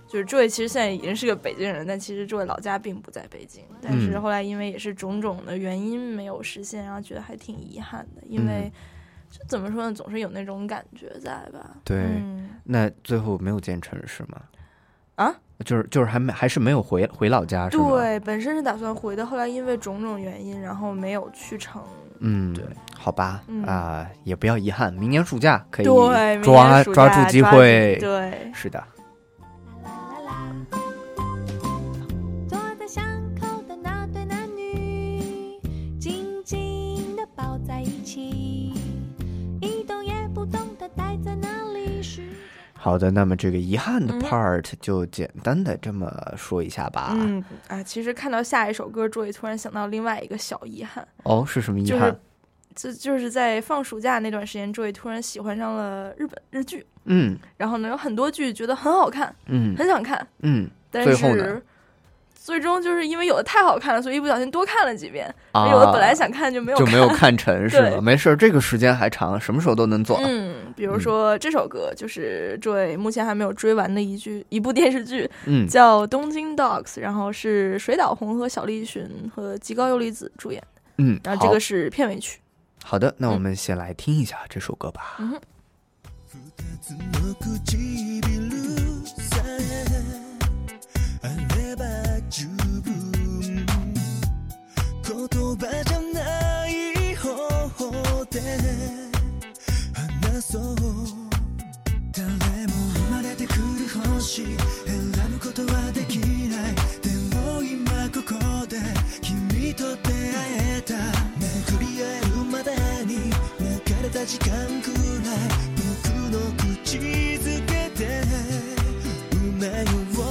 [SPEAKER 8] 就是 Joy 其实现在已经是个北京人，但其实 Joy 老家并不在北京，但是
[SPEAKER 7] 嗯
[SPEAKER 8] 后来因为也是种种的原因没有实现，然后觉得还挺遗憾的，因为
[SPEAKER 7] 嗯
[SPEAKER 8] 就怎么说呢，总是有那种感觉在吧？
[SPEAKER 7] 对。
[SPEAKER 8] 嗯
[SPEAKER 7] 那最后没有建成是吗？
[SPEAKER 8] 啊？
[SPEAKER 7] 就是就是还没还是没有回回老家是吗？
[SPEAKER 8] 对，本身是打算回的，后来因为种种原因，然后没有去成。
[SPEAKER 7] 嗯，
[SPEAKER 8] 对，
[SPEAKER 7] 好吧，
[SPEAKER 8] 嗯
[SPEAKER 7] 啊、也不要遗憾，明年暑假可以抓
[SPEAKER 8] 抓
[SPEAKER 7] 住机会。
[SPEAKER 8] 对
[SPEAKER 7] 是的。好的，那么这个遗憾的
[SPEAKER 8] 嗯。
[SPEAKER 7] part 就简单的这么说一下吧。
[SPEAKER 8] 嗯啊，其实看到下一首歌，卓也突然想到另外一个小遗憾，
[SPEAKER 7] 哦，是什么遗憾？
[SPEAKER 8] 就
[SPEAKER 7] 憾？
[SPEAKER 8] 是就就是在放暑假那段时间，卓也突然喜欢上了日本日剧，
[SPEAKER 7] 嗯。
[SPEAKER 8] 然后呢有很多剧觉得很好看，
[SPEAKER 7] 嗯。
[SPEAKER 8] 很想看，
[SPEAKER 7] 嗯，
[SPEAKER 8] 但是最终就是因为有的太好看了，所以一不小心多看了几遍，
[SPEAKER 7] 啊。
[SPEAKER 8] 有的本来想看就没有
[SPEAKER 7] 就没有看。成 是吧？没事儿，这个时间还长，什么时候都能做。
[SPEAKER 8] 嗯，比如说这首歌就是追目前还没有追完的一剧一部电视剧，
[SPEAKER 7] 嗯
[SPEAKER 8] 叫《东京 Dogs》，然后是水岛宏和小栗旬和吉高由里子主演的，
[SPEAKER 7] 嗯，好
[SPEAKER 8] 然后这个是片尾曲。
[SPEAKER 7] 好的，那我们先来听一下这首歌吧。
[SPEAKER 8] 嗯哼。
[SPEAKER 11] の唇さえあれば十分言葉じゃない方法で話 そう。誰も生まれてくる星。選ぶことはできない。でも今ここで君と出会えた。巡り合えるまでに流れた時間くらい。僕の口づけで運命を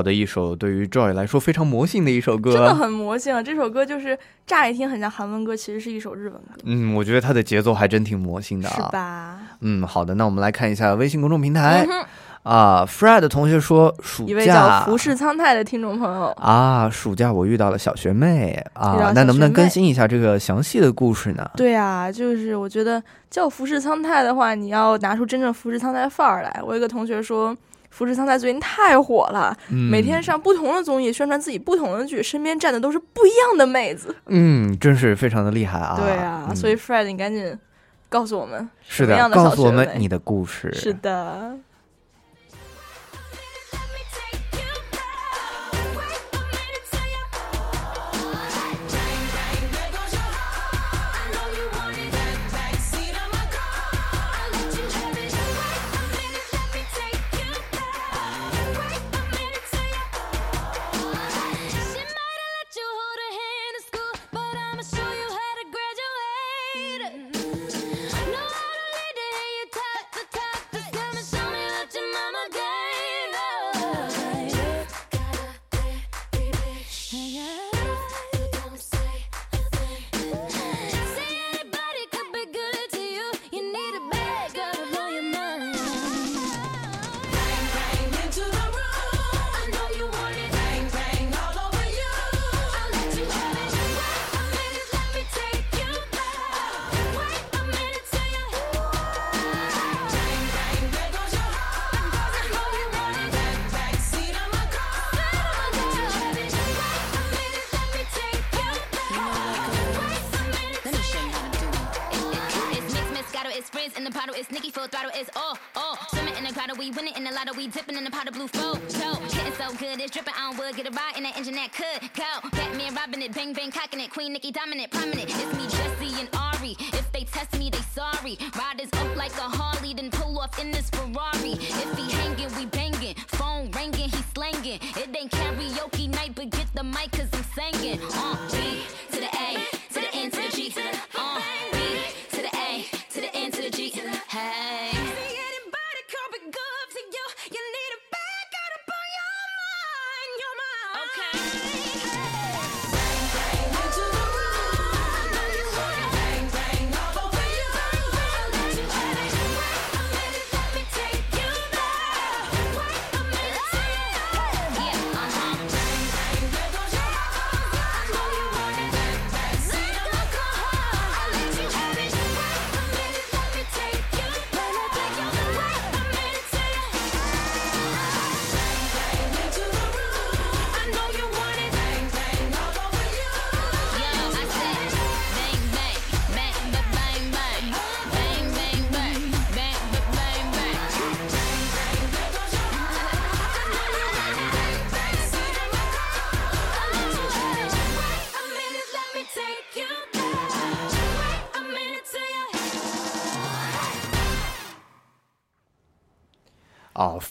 [SPEAKER 7] 好的一首对于 Joy 来说非常魔性的一首歌，
[SPEAKER 8] 真的很魔性啊！这首歌就是乍一听很像韩文歌，其实是一首日文歌，
[SPEAKER 7] 嗯，我觉得它的节奏还真挺魔性的
[SPEAKER 8] 是
[SPEAKER 7] 啊。
[SPEAKER 8] 吧？
[SPEAKER 7] 嗯，好的，那我们来看一下微信公众平台、啊，Fred 同学说暑
[SPEAKER 8] 一位叫
[SPEAKER 7] 假
[SPEAKER 8] 服饰苍太的听众朋友，
[SPEAKER 7] 啊，暑假我遇到了小学妹啊，那能不能更新一下这个详细的故事呢？
[SPEAKER 8] 对啊，就是我觉得叫服饰苍太的话，你要拿出真正服饰苍太范儿来。我有一个同学说，服饰苍太最近太火了，
[SPEAKER 7] 嗯
[SPEAKER 8] 每天上不同的综艺宣传自己不同的剧，身边站的都是不一样的妹子。
[SPEAKER 7] 嗯，真是非常的厉害啊！
[SPEAKER 8] 对啊，
[SPEAKER 7] 嗯
[SPEAKER 8] 所以 Fred，你赶紧告诉我们
[SPEAKER 7] 是的告诉我们你的故事。
[SPEAKER 8] 是的。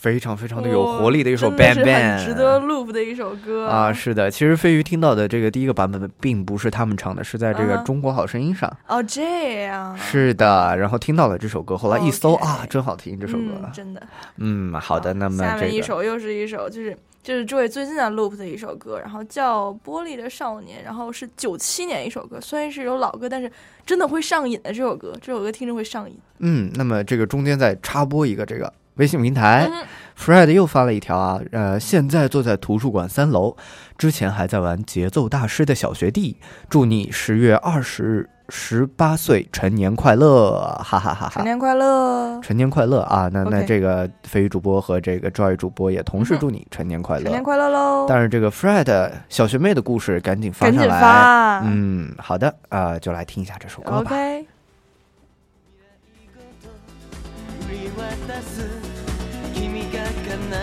[SPEAKER 7] 非常非常的有活力的一首 Bang Bang，
[SPEAKER 8] 值得 loop 的一首歌
[SPEAKER 7] 啊，是的，其实飞鱼听到的这个第一个版本并不是他们唱的，是在这个
[SPEAKER 8] 嗯《
[SPEAKER 7] 中国好声音》上。
[SPEAKER 8] 哦，这样
[SPEAKER 7] 是的，然后听到了这首歌，后来一搜啊，真好听这首歌。
[SPEAKER 8] 嗯，真的。
[SPEAKER 7] 嗯，好的，那么
[SPEAKER 8] 下面一首又是一首，就是就是这位最近在 loop 的一首歌，然后叫《玻璃的少年》，然后是九七年一首歌，虽然是一首老歌，但是真的会上瘾的这首歌，这首歌听着会上瘾。
[SPEAKER 7] 嗯，那么这个中间再插播一个这个微信平台、
[SPEAKER 8] 嗯
[SPEAKER 7] f r e d 又发了一条啊，呃，现在坐在图书馆三楼，之前还在玩节奏大师的小学弟，祝你十月二十日十八岁成年快乐，哈哈哈哈！
[SPEAKER 8] 成年快乐，
[SPEAKER 7] 成年快乐啊！那那这个飞鱼主播和这个 Joy 主播也同时
[SPEAKER 8] 嗯
[SPEAKER 7] 祝你成年快乐，
[SPEAKER 8] 成年快乐喽！
[SPEAKER 7] 但是这个 Fred 小学妹的故事赶紧发上来，
[SPEAKER 8] 发
[SPEAKER 7] 嗯，好的，啊、就来听一下这首歌吧。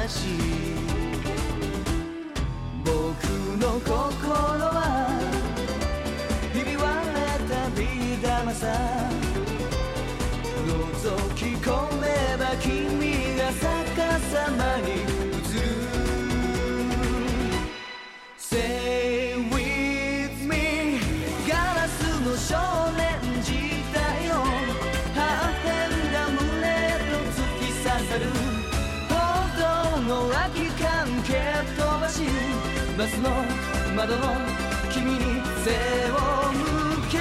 [SPEAKER 9] し。い僕の心バスの窓の君に背を向け。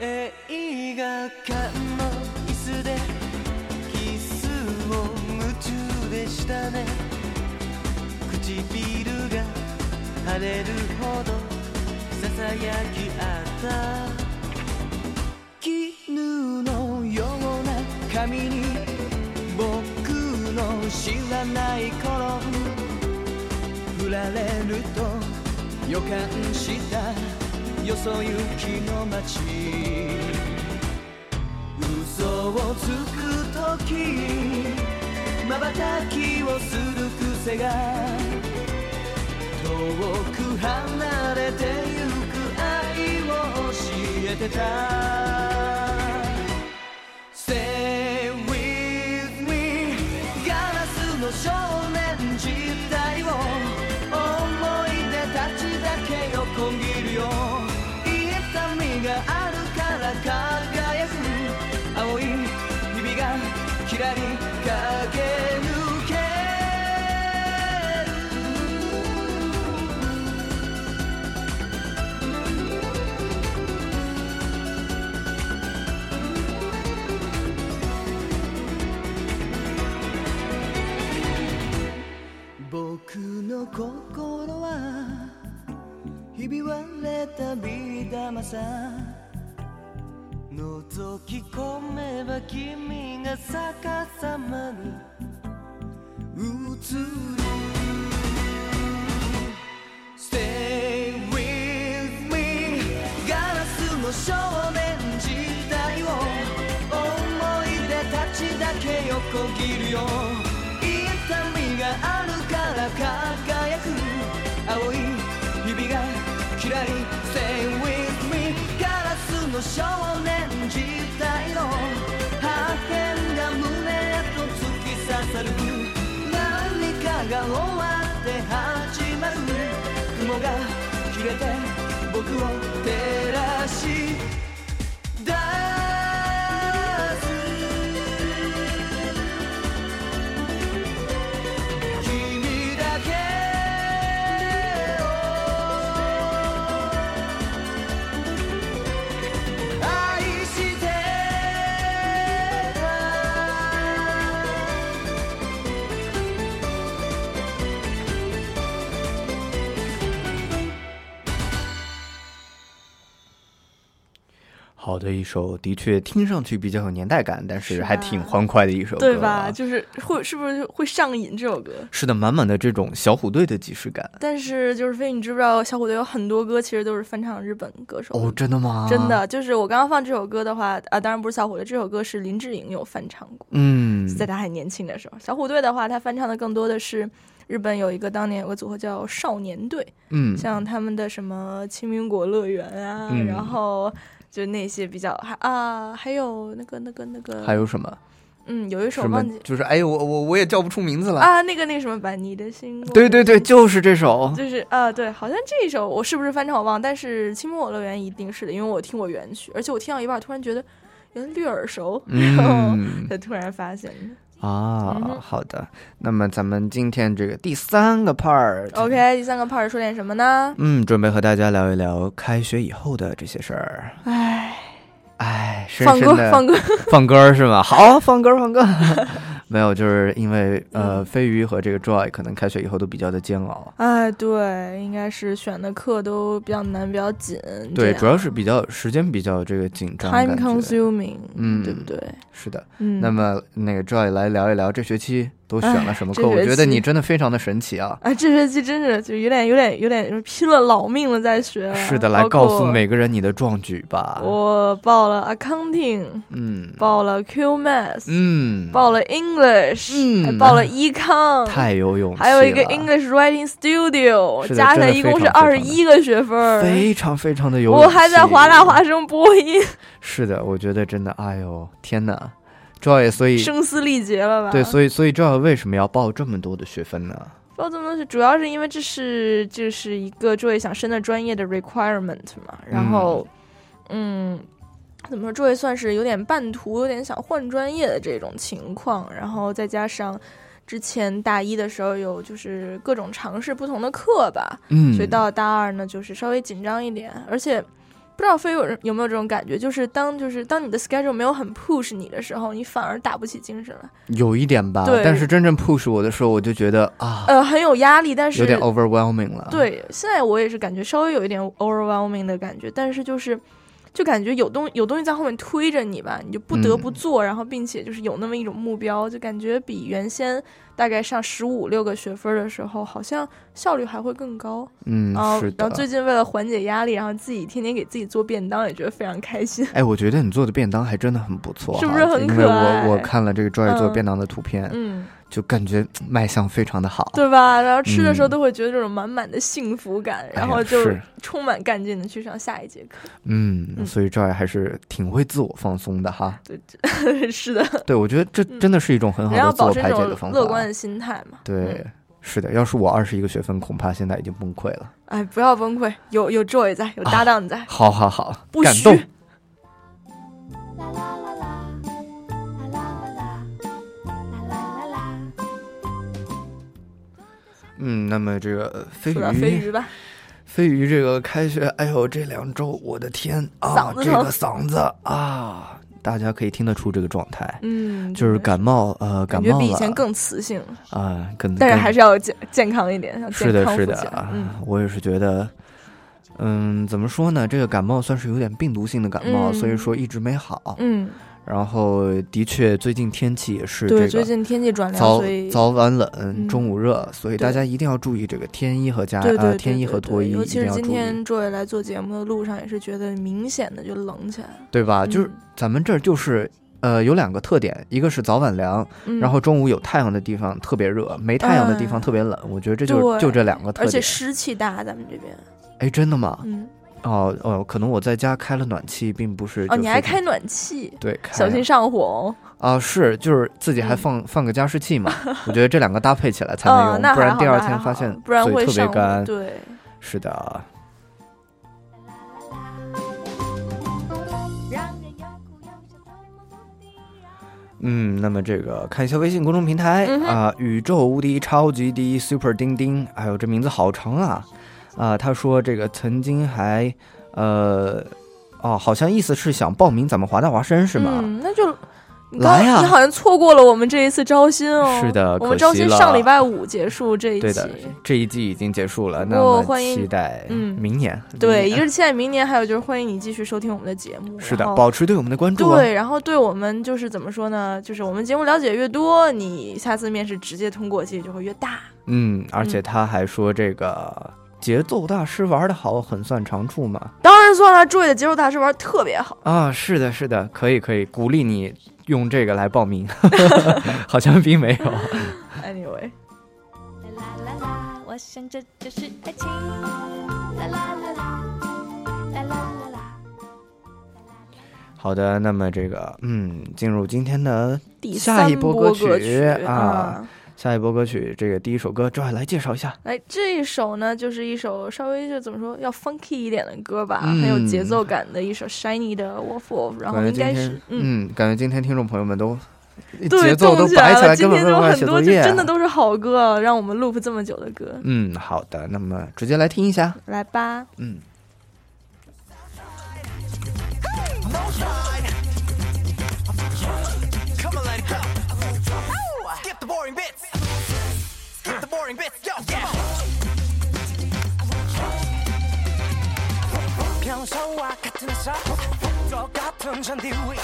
[SPEAKER 9] る映画館の椅子でキスを夢中でしたね。唇が腫れるほど。ささやき合った絹のような髪に僕の知らない頃振られると予感したよそ行きの街嘘をつくとき瞬きをする癖が遠く離れて kita 心はひび割れたビー玉さ覗き込めば君が逆さまに映る。少年時代の破片が胸へと突き刺さる。何かが終わって始まる。雲が切れて僕を照らし
[SPEAKER 7] 好的一首，的确听上去比较有年代感，但是
[SPEAKER 8] 是
[SPEAKER 7] 还挺欢快的一首歌，
[SPEAKER 8] 对吧？？就是会是不是会上瘾这首歌？
[SPEAKER 7] 是的，满满的这种小虎队的即视感。
[SPEAKER 8] 但是就是飞，你知不知道小虎队有很多歌其实都是翻唱日本歌手
[SPEAKER 7] 哦，真的吗？
[SPEAKER 8] 真。的，就是我刚刚放这首歌的话，啊，当然不是小虎队，这首歌是林志颖有翻唱过，
[SPEAKER 7] 嗯，
[SPEAKER 8] 在他还年轻的时候。小虎队的话，他翻唱的更多的是日本有一个当年有个组合叫少年队，
[SPEAKER 7] 嗯
[SPEAKER 8] 像他们的什么青苹果乐园啊，
[SPEAKER 7] 嗯
[SPEAKER 8] 然后就那些比较还啊，还有那个那个那个，
[SPEAKER 7] 还有什么？
[SPEAKER 8] 嗯，有一首忘记？
[SPEAKER 7] 就是哎，我我我也叫不出名字了。
[SPEAKER 8] 啊，那个那个什么，把你的心，
[SPEAKER 7] 对对对，就是这首。
[SPEAKER 8] 就是啊，对，好像这一首我是不是翻唱我忘，但是《青木我乐园》一定是的，因为我听过原曲，而且我听到一半突然觉得有点略耳熟，然后
[SPEAKER 7] 嗯
[SPEAKER 8] 才突然发现的。
[SPEAKER 7] 啊，
[SPEAKER 8] 嗯
[SPEAKER 7] 好的。那么咱们今天这个第三个
[SPEAKER 8] part，OK，第三个 part 说点什么呢？
[SPEAKER 7] 嗯，准备和大家聊一聊开学以后的这些事儿。
[SPEAKER 8] 唉，
[SPEAKER 7] 哎，深
[SPEAKER 8] 放
[SPEAKER 7] 深的
[SPEAKER 8] 歌放歌
[SPEAKER 7] 放歌是吗？好，放歌放歌。没有，就是因为
[SPEAKER 8] 嗯
[SPEAKER 7] 呃，飞鱼和这个 Joy 可能开学以后都比较的煎熬。
[SPEAKER 8] 哎，对，应该是选的课都比较难，比较紧。
[SPEAKER 7] 对，主要是比较时间比较这个紧张
[SPEAKER 8] ，time consuming，
[SPEAKER 7] 嗯，
[SPEAKER 8] 对不对？
[SPEAKER 7] 是的。
[SPEAKER 8] 嗯
[SPEAKER 7] 那么那个 Joy 来聊一聊这学期都选了
[SPEAKER 8] 哎
[SPEAKER 7] 什么课？我觉得你真的非常的神奇啊！
[SPEAKER 8] 哎，这学期真是就有点、有点、有点拼了老命了在学。
[SPEAKER 7] 是的，来告诉每个人你的壮举吧。
[SPEAKER 8] 我报了 accounting，
[SPEAKER 7] 嗯
[SPEAKER 8] 报了 Q Math，
[SPEAKER 7] 嗯，
[SPEAKER 8] 报了 English，
[SPEAKER 7] 嗯
[SPEAKER 8] 还报了 Econ，
[SPEAKER 7] 太有勇气了，
[SPEAKER 8] 还有一个 English Writing Studio，加起来一共是二十一个学分儿。
[SPEAKER 7] 非常非常的有。
[SPEAKER 8] 我还在华大华生播音，
[SPEAKER 7] 是的，我觉得真的，哎呦天哪，Joy，所以
[SPEAKER 8] 声嘶力竭了吧？
[SPEAKER 7] 对，所以所以 Joy 为什么要报这么多的学分呢？
[SPEAKER 8] 报这么多学主要是因为这是就是一个 Joy 想升的专业的 requirement 嘛，然后嗯。怎么说？，Joy 算是有点半途，有点想换专业的这种情况，然后再加上之前大一的时候有就是各种尝试不同的课吧，
[SPEAKER 7] 嗯
[SPEAKER 8] 所以到了大二呢，就是稍微紧张一点，而且不知道飞有人有没有这种感觉，就是当就是当你的 schedule 没有很 push 你的时候，你反而打不起精神来，
[SPEAKER 7] 有一点吧，
[SPEAKER 8] 对
[SPEAKER 7] 但是真正 push 我的时候，我就觉得啊，
[SPEAKER 8] 呃，很有压力，但是
[SPEAKER 7] 有点 overwhelming 了。，
[SPEAKER 8] 对，现在我也是感觉稍微有一点 overwhelming 的感觉，但是就是就感觉有东有东西在后面推着你吧，你就不得不
[SPEAKER 7] 嗯
[SPEAKER 8] 做，然后并且就是有那么一种目标，就感觉比原先大概上十五六个学分的时候，好像效率还会更高。
[SPEAKER 7] 嗯
[SPEAKER 8] 然后
[SPEAKER 7] 是的
[SPEAKER 8] 然后最近为了缓解压力，然后自己天天给自己做便当，也觉得非常开心。
[SPEAKER 7] 哎，我觉得你做的便当还真的很不错，
[SPEAKER 8] 是不是很
[SPEAKER 7] 因为
[SPEAKER 8] 可爱
[SPEAKER 7] 我我看了这个 Joy 做
[SPEAKER 8] 嗯
[SPEAKER 7] 便当的图片，
[SPEAKER 8] 嗯，
[SPEAKER 7] 就感觉嗯卖相非常的好。
[SPEAKER 8] 对吧？然后吃的时候
[SPEAKER 7] 嗯
[SPEAKER 8] 都会觉得这种满满的幸福感，然后就充满干劲的去上下一节课。
[SPEAKER 7] 嗯，所以 Joy 还是挺会自我放松的哈。
[SPEAKER 8] 对，是的，
[SPEAKER 7] 对，我觉得这真的是一种很好的自我
[SPEAKER 8] 保持这种
[SPEAKER 7] 排解的方法。
[SPEAKER 8] 乐观的心态嘛。
[SPEAKER 7] 对，是的，要是我二十一个学分，恐怕现在已经崩溃了。
[SPEAKER 8] 哎，不要崩溃，有有 Joy 在，有搭档在，
[SPEAKER 7] 好好好，
[SPEAKER 8] 不虚
[SPEAKER 7] 感动。嗯，那么这个飞鱼，
[SPEAKER 8] 飞鱼吧，
[SPEAKER 7] 飞鱼这个开学，哎呦，这两周我的天啊这个嗓子啊，大家可以听得出这个状态，
[SPEAKER 8] 嗯，
[SPEAKER 7] 就是感冒，呃，
[SPEAKER 8] 感
[SPEAKER 7] 冒了
[SPEAKER 8] 比以前更磁性了，
[SPEAKER 7] 啊，更
[SPEAKER 8] 但是还是要健健康一点，
[SPEAKER 7] 是的，是的
[SPEAKER 8] 富起来。嗯，
[SPEAKER 7] 我也是觉得，嗯，怎么说呢？这个感冒算是有点病毒性的感冒，
[SPEAKER 8] 嗯
[SPEAKER 7] 所以说一直没好。
[SPEAKER 8] 嗯，
[SPEAKER 7] 然后的确，最近天气也是
[SPEAKER 8] 对，
[SPEAKER 7] 这个
[SPEAKER 8] 最近天气转凉，
[SPEAKER 7] 早早晚冷，
[SPEAKER 8] 嗯
[SPEAKER 7] 中午热，所以大家一定要注意这个天衣和加呃天衣和脱衣，
[SPEAKER 8] 尤其是今天 Joy 来做节目的路上，也是觉得明显的就冷起来了。
[SPEAKER 7] 对吧？就是
[SPEAKER 8] 嗯
[SPEAKER 7] 咱们这儿就是。呃，有两个特点，一个是早晚凉，
[SPEAKER 8] 嗯
[SPEAKER 7] 然后中午有太阳的地方特别热，没太阳的地方特别冷。我觉得这就
[SPEAKER 8] 对
[SPEAKER 7] 就这两个特点
[SPEAKER 8] 而且。湿气大，咱们这边。
[SPEAKER 7] 哎，真的吗？
[SPEAKER 8] 嗯，
[SPEAKER 7] 哦哦，可能我在家开了暖气，并不是
[SPEAKER 8] 哦，你还开暖气？
[SPEAKER 7] 对，开
[SPEAKER 8] 小心上火哦。
[SPEAKER 7] 啊，是就是自己还
[SPEAKER 8] 嗯
[SPEAKER 7] 放、放个加湿器嘛，我觉得这两个搭配起来才能用，
[SPEAKER 8] 嗯
[SPEAKER 7] 不然第二天发现
[SPEAKER 8] 不然
[SPEAKER 7] 嘴特别干。
[SPEAKER 8] 对，
[SPEAKER 7] 是的。嗯，那么这个看一下微信公众平台啊、宇宙无敌超级第一 Super 丁丁，哎呦，这名字好长啊！啊、他说这个曾经还呃，哦，好像意思是想报名咱们华大华生是吗？
[SPEAKER 8] 嗯，那就你刚
[SPEAKER 7] 来呀
[SPEAKER 8] 你好像错过了我们这一次招新哦。
[SPEAKER 7] 是的
[SPEAKER 8] 我们招新上礼拜五结束这一期。
[SPEAKER 7] 对的，这一季已经结束了，那
[SPEAKER 8] 欢迎
[SPEAKER 7] 期待
[SPEAKER 8] 嗯
[SPEAKER 7] 明年。
[SPEAKER 8] 对，一个是期待明年，还有就是欢迎你继续收听我们的节目。
[SPEAKER 7] 是的保持对我们的关注、啊。
[SPEAKER 8] 对，然后对我们就是怎么说呢？就是我们节目了解越多，你下次面试直接通过几率就会越大。
[SPEAKER 7] 嗯，而且
[SPEAKER 8] 嗯
[SPEAKER 7] 他还说这个节奏大师玩的好，很算长处吗。
[SPEAKER 8] 当然算了，诸位的节奏大师玩得特别好。
[SPEAKER 7] 啊，是的，是的，可以，可以，鼓励你用这个来报名，好像并没有。
[SPEAKER 8] Anyway，
[SPEAKER 4] 啦啦啦，我想这就是爱情。啦啦啦啦，啦啦啦啦。
[SPEAKER 7] 好的，那么这个，嗯，进入今天的
[SPEAKER 8] 第
[SPEAKER 7] 下一波歌
[SPEAKER 8] 波歌曲
[SPEAKER 7] 啊
[SPEAKER 8] 啊，
[SPEAKER 7] 下一波歌曲，这个第一首歌，这来介绍一下。
[SPEAKER 8] 来这一首呢，就是一首稍微就怎么说，要 funky 一点的歌吧，很有节
[SPEAKER 7] 嗯
[SPEAKER 8] 奏感的一首 Shiny 的 Wolf Wolf，然后应该是嗯。
[SPEAKER 7] 嗯，感觉今天听众朋友们都
[SPEAKER 8] 对，
[SPEAKER 7] 节奏都
[SPEAKER 8] 动起来了。
[SPEAKER 7] 摆起来，
[SPEAKER 8] 今天就
[SPEAKER 7] 有
[SPEAKER 8] 很多，
[SPEAKER 7] 就。
[SPEAKER 8] 真的都是好歌，让我们 loop 这么久的歌。
[SPEAKER 7] 嗯，好的，那么直接来听一下。
[SPEAKER 8] 来吧，
[SPEAKER 7] 嗯。
[SPEAKER 9] Boring bits. Yo, yeah. 평소와 같은 에서 똑같은 잔디 위에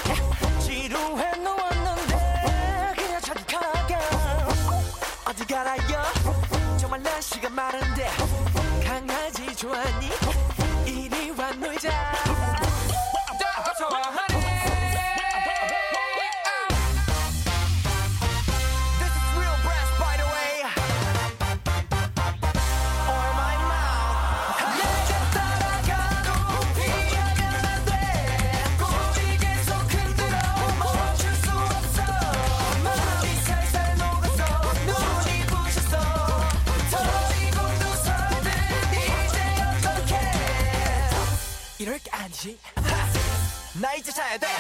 [SPEAKER 9] 지루해 누웠는데 그냥 저기 가가 어디 가라요 정말 날씨가 마른데
[SPEAKER 10] 강아지 좋아하니
[SPEAKER 9] 哎对。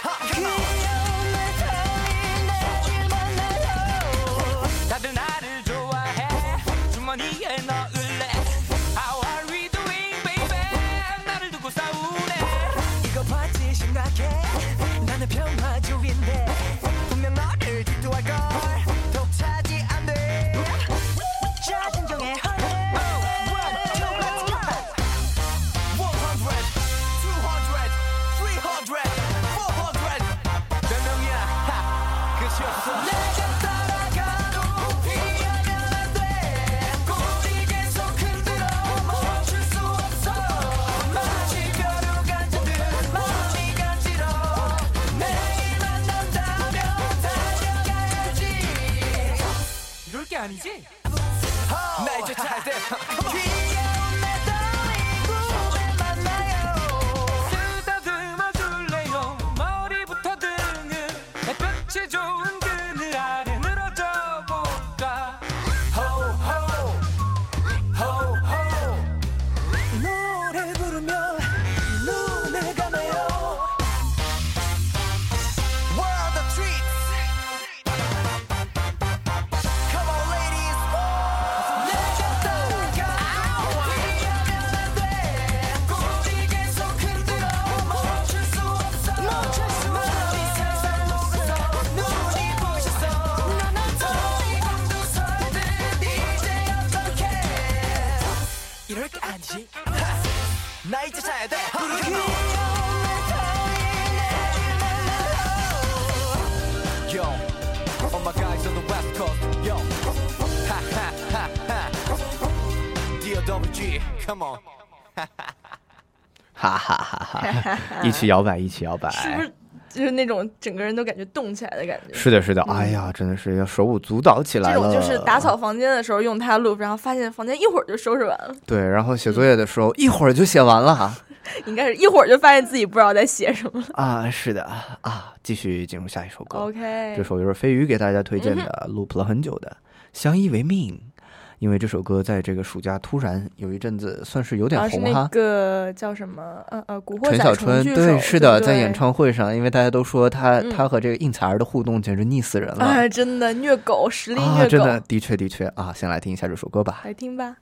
[SPEAKER 9] 一起摇摆，一起摇摆，
[SPEAKER 8] 是不是就是那种整个人都感觉动起来的感觉？
[SPEAKER 9] 是的，是的，哎呀，真的是要手舞足蹈起来了。
[SPEAKER 8] 这种就是打扫房间的时候用它录，然后发现房间一会儿就收拾完了。
[SPEAKER 9] 对，然后写作业的时候一会儿就写完了。
[SPEAKER 8] 应该是一会儿就发现自己不知道在写什么了。
[SPEAKER 9] 啊，是的啊，继续进入下一首歌。
[SPEAKER 8] OK，
[SPEAKER 9] 这首就是飞鱼给大家推荐的，loop 了很久的《相依为命》。因为这首歌在这个暑假突然有一阵子算是有点红哈，
[SPEAKER 8] 那个叫什么呃呃，古惑
[SPEAKER 9] 陈小春对是的，在演唱会上，因为大家都说他、
[SPEAKER 8] 嗯、
[SPEAKER 9] 他和这个应采儿的互动简直腻死人了，
[SPEAKER 8] 哎，真的虐狗，实力虐狗，
[SPEAKER 9] 啊、真的的确的确啊！先来听一下这首歌吧，
[SPEAKER 8] 来听吧。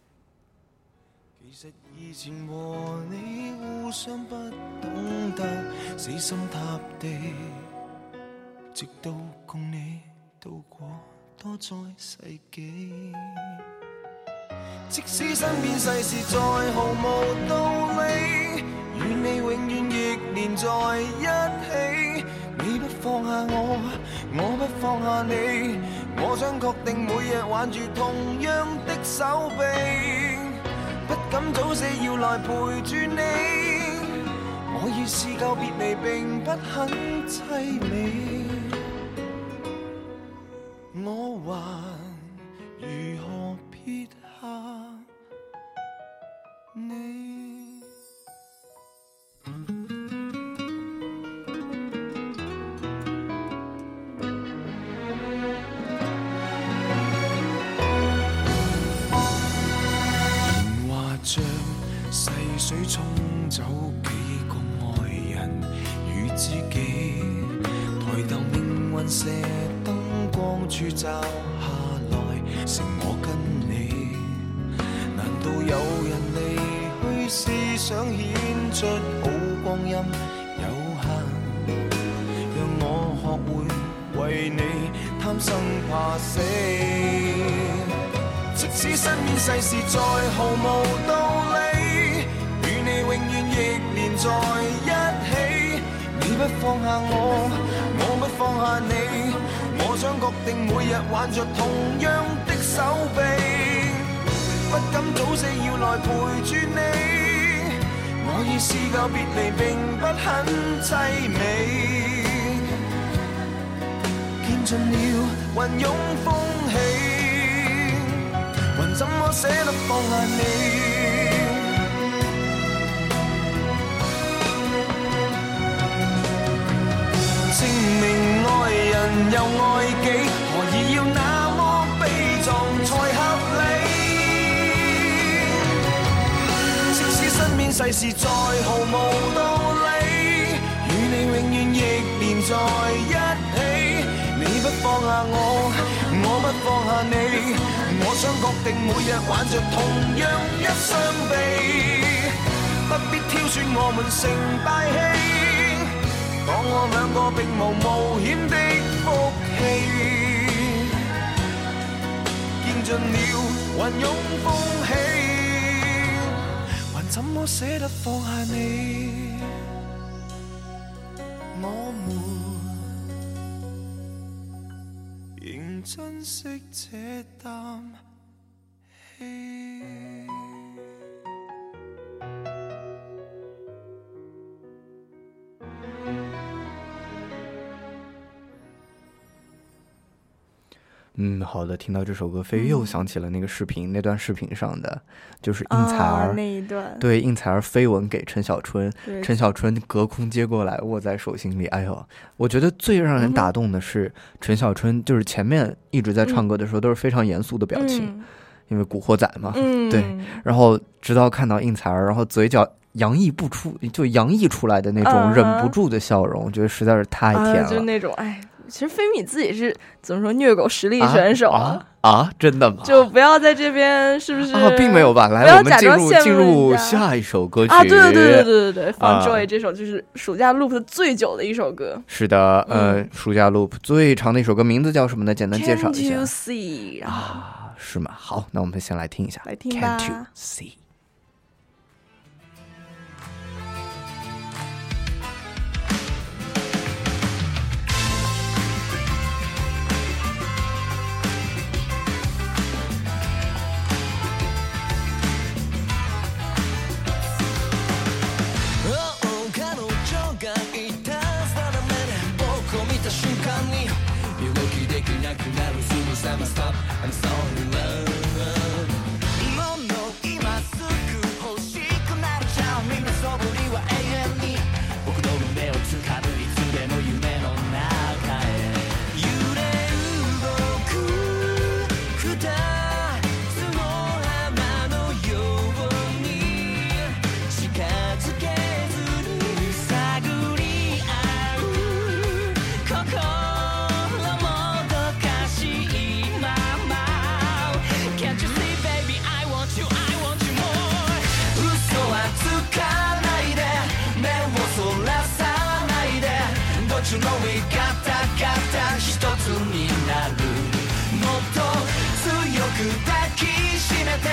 [SPEAKER 10] 其實以前和你互相不懂得死心塌地，直到共你度過多載世紀。即使身邊世事再毫無道理，与你永遠亦連在一起。你不放下我，我不放下你，我想確定每日挽住同樣的手臂，不敢早死要來陪住你。我已試夠別離並不很凄美，我還如何撇水冲走幾個愛人與知己，抬頭命運射燈光柱照下來，剩我跟你。難道有人離去是想顯出好光陰有限？讓我學會為你貪生怕死。即使身邊世事再毫無道，在一起。你不放下我，我不放下你，我想確定每日挽着同樣的手臂。不敢早死要來陪住你，我已試夠別離並不很凄美，見盡了雲涌風起，还怎麼捨得放下你？又爱己，何以要那么悲壮才合理？即使身边世事再毫无道理，与你
[SPEAKER 9] 永远亦连在一起。你不放下我，我不放下你，我想确定每日挽着同样一双臂，不必挑选我们成敗戲，當我兩個並無冒險的福氣。見盡了雲湧風起，還怎麼捨得放下你？我們仍珍惜這啖氣。
[SPEAKER 7] 嗯，好的，听到这首歌，飞鱼又想起了那个视频，那段视频上的就是应采儿、
[SPEAKER 8] 啊那一段
[SPEAKER 7] 对应采儿飞吻给陈小春，陈小春隔空接过来，握在手心里。哎呦，我觉得最让人打动的是陈小春，就是前面一直在唱歌的时候都是非常严肃的表情，
[SPEAKER 8] 嗯
[SPEAKER 7] 因为古惑仔嘛，
[SPEAKER 8] 嗯
[SPEAKER 7] 对，然后直到看到应采儿，然后嘴角。洋溢不出，就洋溢出来的那种
[SPEAKER 8] 嗯
[SPEAKER 7] 忍不住的笑容，我觉得实在是太甜
[SPEAKER 8] 啊，
[SPEAKER 7] 了。
[SPEAKER 8] 就那种哎，其实菲米自己是怎么说虐狗实力选手
[SPEAKER 7] 啊啊，真的吗？
[SPEAKER 8] 就不要在这边是不是？
[SPEAKER 7] 啊，并没有吧？来，我们进入进入下一首歌曲
[SPEAKER 8] 啊！对对对对对对对，放
[SPEAKER 7] 啊
[SPEAKER 8] Joy 这首就是暑假 loop 的最久的一首歌。
[SPEAKER 7] 是的，
[SPEAKER 8] 嗯
[SPEAKER 7] 呃，暑假 loop 最长的一首歌名字叫什么呢？简单介绍
[SPEAKER 8] Can't
[SPEAKER 7] 一
[SPEAKER 8] you
[SPEAKER 7] 下
[SPEAKER 8] see？
[SPEAKER 7] 啊，是吗？好，那我们先来听一下，
[SPEAKER 8] 来听
[SPEAKER 7] Can't you
[SPEAKER 8] 吧
[SPEAKER 7] see？
[SPEAKER 9] 一つになる。もっと強く抱きしめて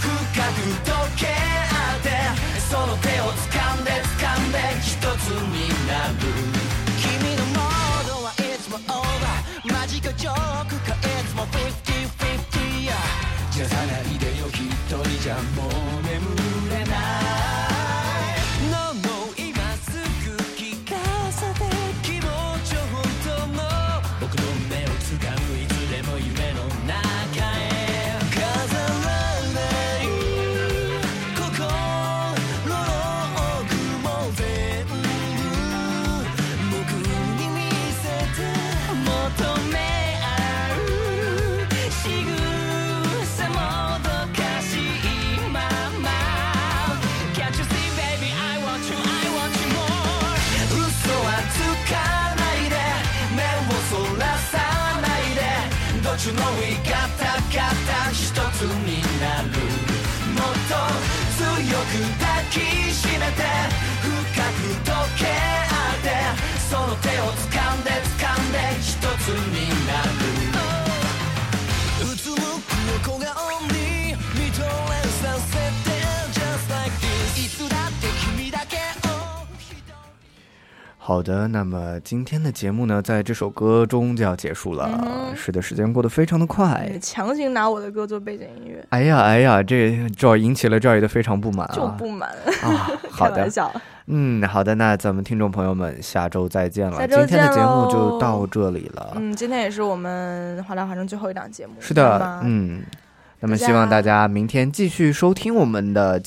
[SPEAKER 9] 深く溶け
[SPEAKER 7] 好的，那么今天的节目呢，在这首歌中就要结束了。
[SPEAKER 8] 嗯
[SPEAKER 7] 是的，时间过得非常的快。
[SPEAKER 8] 强行拿我的歌做背景音乐，
[SPEAKER 7] 哎呀哎呀，这 Joy 引起了 Joy 的非常不满啊！
[SPEAKER 8] 就不满。
[SPEAKER 7] 啊，好的嗯，好的，那咱们听众朋友们，下周再见了。今天的节目就到这里了。
[SPEAKER 8] 嗯，今天也是我们华大华生最后一档节目。
[SPEAKER 7] 是的，嗯，那么希望大家明天继续收听我们的